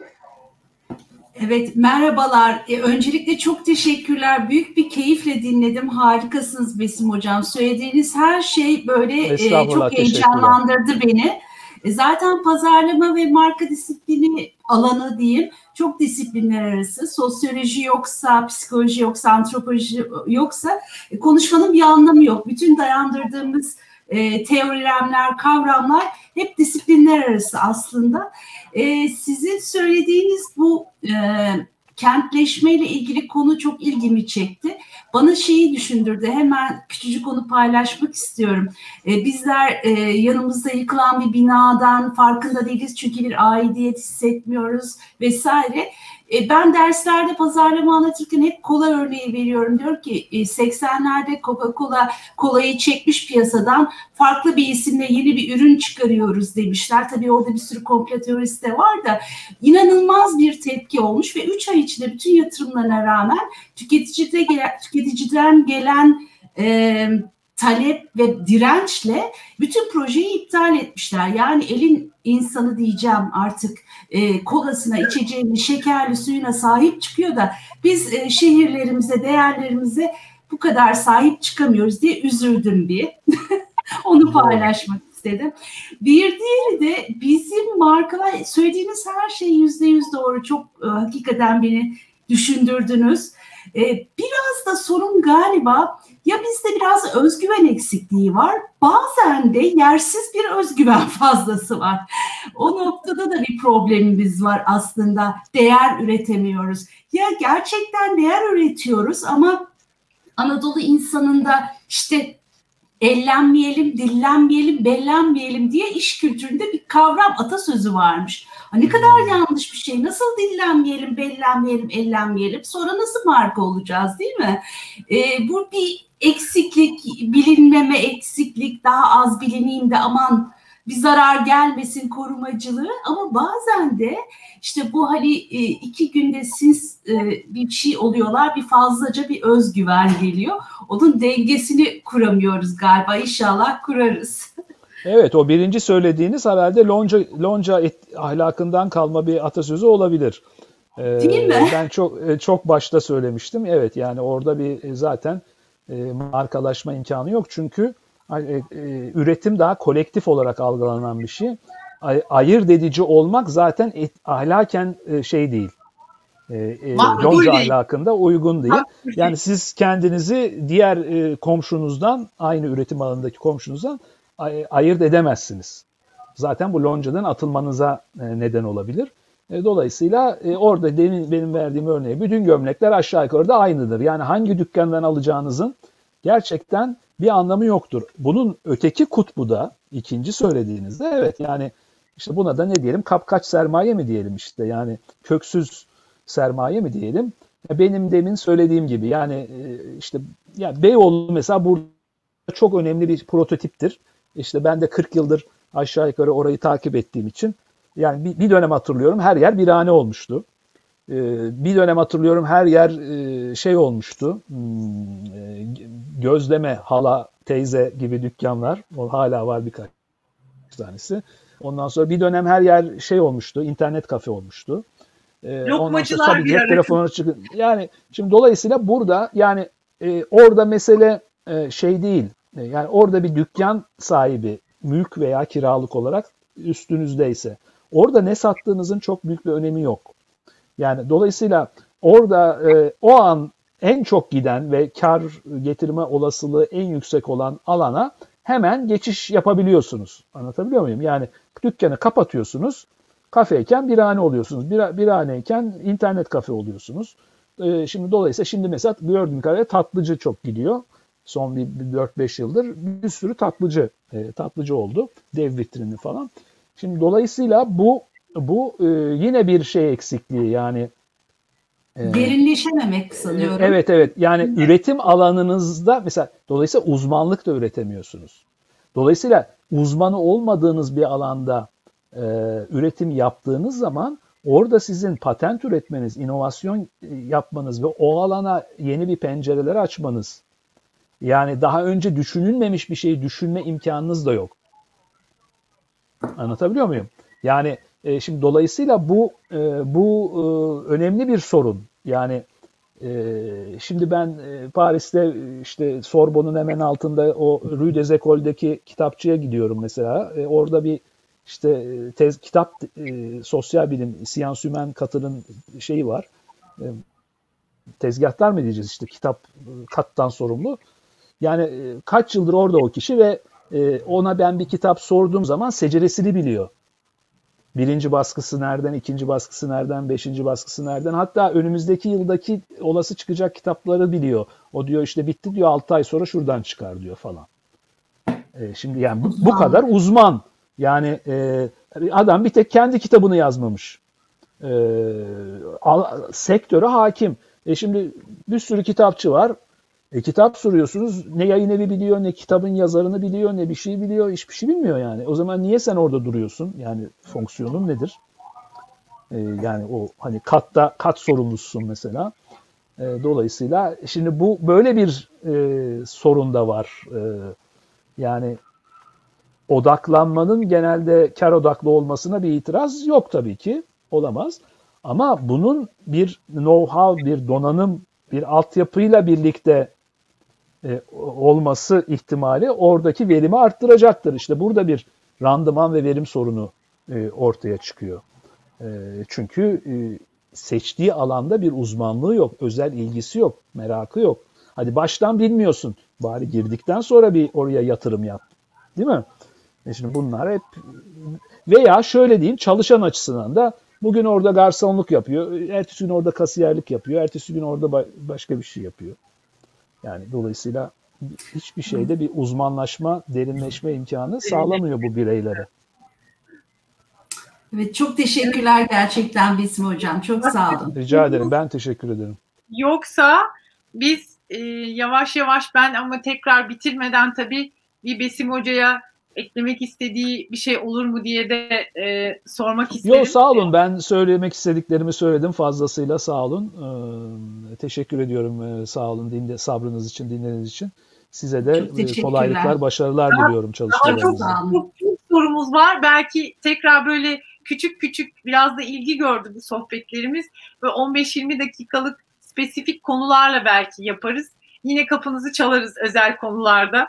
Evet, merhabalar. E, öncelikle çok teşekkürler. Büyük bir keyifle dinledim. Harikasınız Besim Hocam. Söylediğiniz her şey böyle e, çok heyecanlandırdı beni. E, zaten pazarlama ve marka disiplini alanı diyeyim çok disiplinler arası. Sosyoloji yoksa, psikoloji yoksa, antropoloji yoksa e, konuşmanın bir anlamı yok. Bütün dayandırdığımız e, teoremler, kavramlar hep disiplinler arası aslında. E, sizin söylediğiniz bu e, kentleşmeyle ilgili konu çok ilgimi çekti. Bana şeyi düşündürdü. Hemen küçücük onu paylaşmak istiyorum. Ee, bizler e, yanımızda yıkılan bir binadan farkında değiliz çünkü bir aidiyet hissetmiyoruz vesaire. E, ben derslerde pazarlama anlatırken hep kola örneği veriyorum. Diyor ki e, 80'lerde Coca-Cola kolayı çekmiş piyasadan farklı bir isimle yeni bir ürün çıkarıyoruz demişler. Tabii orada bir sürü komplo teorisi de var da inanılmaz bir tepki olmuş ve 3 ay içinde bütün yatırımlarına rağmen tüketicide gelen, tüketiciden gelen e, talep ve dirençle bütün projeyi iptal etmişler. Yani elin insanı diyeceğim artık e, kolasına, içeceğine, şekerli suyuna sahip çıkıyor da biz e, şehirlerimize, değerlerimize bu kadar sahip çıkamıyoruz diye üzüldüm bir. *laughs* Onu paylaşmak istedim. Bir diğeri de bizim markalar söylediğiniz her şey yüzde yüz doğru. Çok e, hakikaten beni düşündürdünüz. E, biraz da sorun galiba ya bizde biraz özgüven eksikliği var, bazen de yersiz bir özgüven *laughs* fazlası var. O noktada da bir problemimiz var aslında. Değer üretemiyoruz. Ya gerçekten değer üretiyoruz ama Anadolu insanında işte ellenmeyelim, dillenmeyelim, bellenmeyelim diye iş kültüründe bir kavram atasözü varmış. Ne kadar yanlış bir şey. Nasıl dillenmeyelim, bellenmeyelim, ellenmeyelim. Sonra nasıl marka olacağız değil mi? Ee, bu bir eksiklik, bilinmeme eksiklik, daha az bilineyim de aman bir zarar gelmesin korumacılığı ama bazen de işte bu hani e, iki günde siz e, bir şey oluyorlar bir fazlaca bir özgüven geliyor. Onun dengesini kuramıyoruz galiba inşallah kurarız. Evet o birinci söylediğiniz herhalde lonca, lonca et, ahlakından kalma bir atasözü olabilir. Ee, Değil mi? Ben çok e, çok başta söylemiştim. Evet yani orada bir zaten e, markalaşma imkanı yok. Çünkü e, e, üretim daha kolektif olarak algılanan bir şey. Ay, ayırt edici olmak zaten et, ahlaken e, şey değil. E, e, Lonca ahlakında uygun değil. Yani siz kendinizi diğer e, komşunuzdan, aynı üretim alanındaki komşunuzdan ay, ayırt edemezsiniz. Zaten bu loncadan atılmanıza e, neden olabilir. E, dolayısıyla e, orada demin benim verdiğim örneği bütün gömlekler aşağı yukarı da aynıdır. Yani hangi dükkandan alacağınızın gerçekten bir anlamı yoktur. Bunun öteki kutbu da ikinci söylediğinizde evet yani işte buna da ne diyelim kapkaç sermaye mi diyelim işte yani köksüz sermaye mi diyelim. Benim demin söylediğim gibi yani e, işte ya Beyoğlu mesela burada çok önemli bir prototiptir. İşte ben de 40 yıldır aşağı yukarı orayı takip ettiğim için yani bir, bir dönem hatırlıyorum her yer birane olmuştu. Ee, bir dönem hatırlıyorum her yer e, şey olmuştu. Hmm, e, gözleme, hala, teyze gibi dükkanlar. O hala var birkaç tanesi. Ondan sonra bir dönem her yer şey olmuştu. internet kafe olmuştu. Ondan sonra tabii cep telefonu çıkın. Yani şimdi dolayısıyla burada yani e, orada mesele e, şey değil. E, yani orada bir dükkan sahibi mülk veya kiralık olarak üstünüzdeyse orada ne sattığınızın çok büyük bir önemi yok. Yani dolayısıyla orada e, o an en çok giden ve kar getirme olasılığı en yüksek olan alana hemen geçiş yapabiliyorsunuz. Anlatabiliyor muyum? Yani dükkanı kapatıyorsunuz, kafeyken birhane oluyorsunuz. Bir, birhaneyken internet kafe oluyorsunuz. Ee, şimdi dolayısıyla şimdi mesela gördüğüm kadarıyla tatlıcı çok gidiyor. Son bir, bir 4-5 yıldır bir sürü tatlıcı e, tatlıcı oldu. Dev vitrinli falan. Şimdi dolayısıyla bu bu e, yine bir şey eksikliği yani e, Derinleşememek sanıyorum. Evet evet yani evet. üretim alanınızda mesela dolayısıyla uzmanlık da üretemiyorsunuz. Dolayısıyla uzmanı olmadığınız bir alanda e, üretim yaptığınız zaman orada sizin patent üretmeniz, inovasyon e, yapmanız ve o alana yeni bir pencereler açmanız yani daha önce düşünülmemiş bir şeyi düşünme imkanınız da yok. Anlatabiliyor muyum? Yani e, şimdi dolayısıyla bu e, bu e, önemli bir sorun. Yani e, şimdi ben e, Paris'te işte Sorbon'un hemen altında o Rue des Écoles'deki kitapçıya gidiyorum mesela. E, orada bir işte e, tez, kitap e, sosyal bilim Science Humaine katının şeyi var. E, tezgahlar mı diyeceğiz işte kitap e, kattan sorumlu. Yani e, kaç yıldır orada o kişi ve e, ona ben bir kitap sorduğum zaman seceresini biliyor. Birinci baskısı nereden, ikinci baskısı nereden, beşinci baskısı nereden. Hatta önümüzdeki yıldaki olası çıkacak kitapları biliyor. O diyor işte bitti diyor 6 ay sonra şuradan çıkar diyor falan. E, şimdi yani bu, bu kadar uzman. Yani e, adam bir tek kendi kitabını yazmamış. E, al, sektöre hakim. E şimdi bir sürü kitapçı var. E, kitap soruyorsunuz ne yayın evi biliyor ne kitabın yazarını biliyor ne bir şey biliyor hiçbir şey bilmiyor yani. O zaman niye sen orada duruyorsun? Yani fonksiyonun nedir? E, yani o hani katta kat sorumlusun mesela. E, dolayısıyla şimdi bu böyle bir e, sorun da var. E, yani odaklanmanın genelde kar odaklı olmasına bir itiraz yok tabii ki. Olamaz. Ama bunun bir know-how, bir donanım, bir altyapıyla birlikte e, olması ihtimali oradaki verimi arttıracaktır. İşte burada bir randıman ve verim sorunu e, ortaya çıkıyor. E, çünkü e, seçtiği alanda bir uzmanlığı yok, özel ilgisi yok, merakı yok. Hadi baştan bilmiyorsun, bari girdikten sonra bir oraya yatırım yap. Değil mi? E şimdi bunlar hep veya şöyle diyeyim çalışan açısından da bugün orada garsonluk yapıyor, ertesi gün orada kasiyerlik yapıyor, ertesi gün orada başka bir şey yapıyor. Yani dolayısıyla hiçbir şeyde bir uzmanlaşma, derinleşme imkanı sağlamıyor bu bireylere. Evet çok teşekkürler gerçekten Besim Hocam. Çok sağ olun. *laughs* Rica ederim. Ben teşekkür ederim. Yoksa biz e, yavaş yavaş ben ama tekrar bitirmeden tabii bir Besim Hoca'ya eklemek istediği bir şey olur mu diye de e, sormak isterim. Yok sağ olun ben söylemek istediklerimi söyledim fazlasıyla sağ olun. Ee, teşekkür ediyorum ee, sağ olun dinle, sabrınız için dinlediğiniz için. Size de e, kolaylıklar, başarılar daha, diliyorum çalışmalarınızda. Çok, çok, çok sorumuz var. Belki tekrar böyle küçük küçük biraz da ilgi gördü bu sohbetlerimiz ve 15-20 dakikalık spesifik konularla belki yaparız. Yine kapınızı çalarız özel konularda.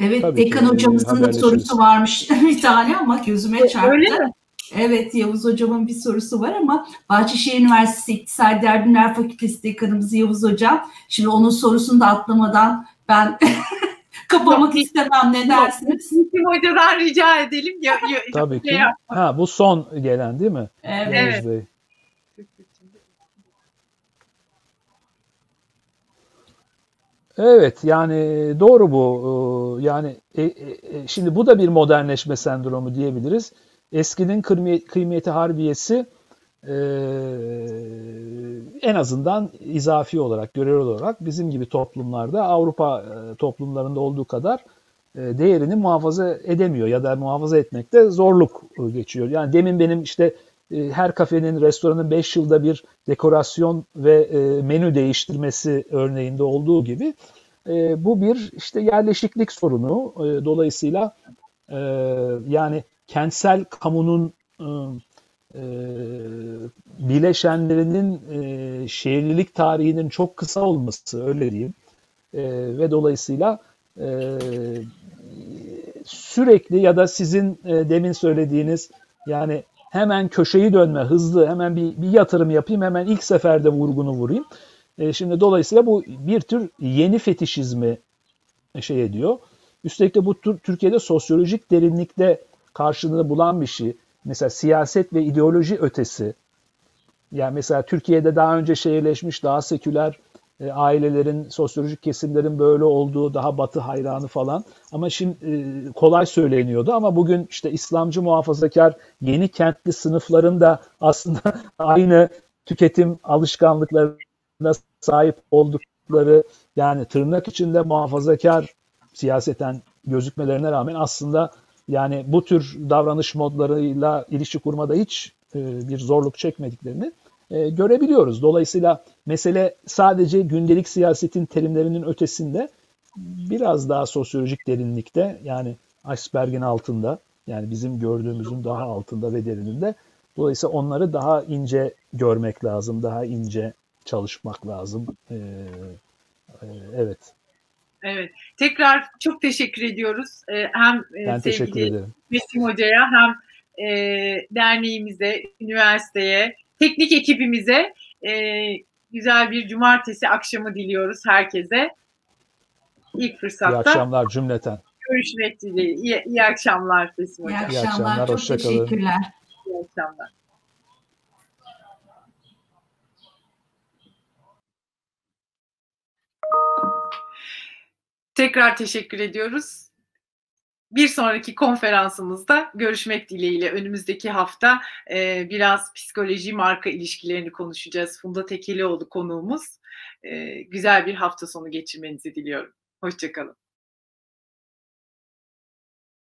Evet Tabii Dekan ki, hocamızın da sorusu varmış *laughs* bir tane ama gözüme e, çarptı. Öyle mi? Evet Yavuz hocamın bir sorusu var ama Bahçeşehir Üniversitesi İktisadi Bilimler Fakültesi dekanımız Yavuz hocam. Şimdi onun sorusunu da atlamadan ben *laughs* kapamak Yok, istemem ne dersiniz? Kim hocadan rica edelim. Ya, ya, Tabii ki. Ha, bu son gelen değil mi? Evet. evet. Evet yani doğru bu. Ee, yani e, e, e, şimdi bu da bir modernleşme sendromu diyebiliriz. Eskinin kıymeti harbiyesi en azından izafi olarak, görevli olarak bizim gibi toplumlarda Avrupa toplumlarında olduğu kadar değerini muhafaza edemiyor ya da muhafaza etmekte zorluk geçiyor. Yani demin benim işte her kafenin, restoranın 5 yılda bir dekorasyon ve menü değiştirmesi örneğinde olduğu gibi bu bir işte yerleşiklik sorunu. Dolayısıyla yani kentsel kamunun bileşenlerinin şehirlilik tarihinin çok kısa olması öyle diyeyim ve dolayısıyla e, sürekli ya da sizin e, demin söylediğiniz yani hemen köşeyi dönme, hızlı hemen bir, bir yatırım yapayım, hemen ilk seferde vurgunu vurayım. E, şimdi dolayısıyla bu bir tür yeni fetişizmi şey ediyor. Üstelik de bu Türkiye'de sosyolojik derinlikte karşılığını bulan bir şey. Mesela siyaset ve ideoloji ötesi. Yani mesela Türkiye'de daha önce şehirleşmiş, daha seküler e, ailelerin, sosyolojik kesimlerin böyle olduğu, daha batı hayranı falan. Ama şimdi e, kolay söyleniyordu ama bugün işte İslamcı muhafazakar yeni kentli sınıfların da aslında *laughs* aynı tüketim alışkanlıklarına sahip oldukları yani tırnak içinde muhafazakar siyaseten gözükmelerine rağmen aslında yani bu tür davranış modlarıyla ilişki kurmada hiç e, bir zorluk çekmediklerini e, görebiliyoruz. Dolayısıyla mesele sadece gündelik siyasetin terimlerinin ötesinde biraz daha sosyolojik derinlikte yani iceberg'in altında yani bizim gördüğümüzün daha altında ve derininde. Dolayısıyla onları daha ince görmek lazım, daha ince çalışmak lazım. Ee, e, evet. Evet. Tekrar çok teşekkür ediyoruz. Ee, hem e, ben sevgili Mesim Hoca'ya hem e, derneğimize, üniversiteye, teknik ekibimize e, güzel bir cumartesi akşamı diliyoruz herkese. İlk fırsatta. İyi akşamlar cümleten. Görüşmek dileğiyle. İyi, iyi akşamlar Mesim Hocam. İyi akşamlar. İyi akşamlar. Çok teşekkürler. İyi akşamlar. Tekrar teşekkür ediyoruz. Bir sonraki konferansımızda görüşmek dileğiyle önümüzdeki hafta e, biraz psikoloji marka ilişkilerini konuşacağız. Funda Tekelioğlu konuğumuz. E, güzel bir hafta sonu geçirmenizi diliyorum. Hoşçakalın.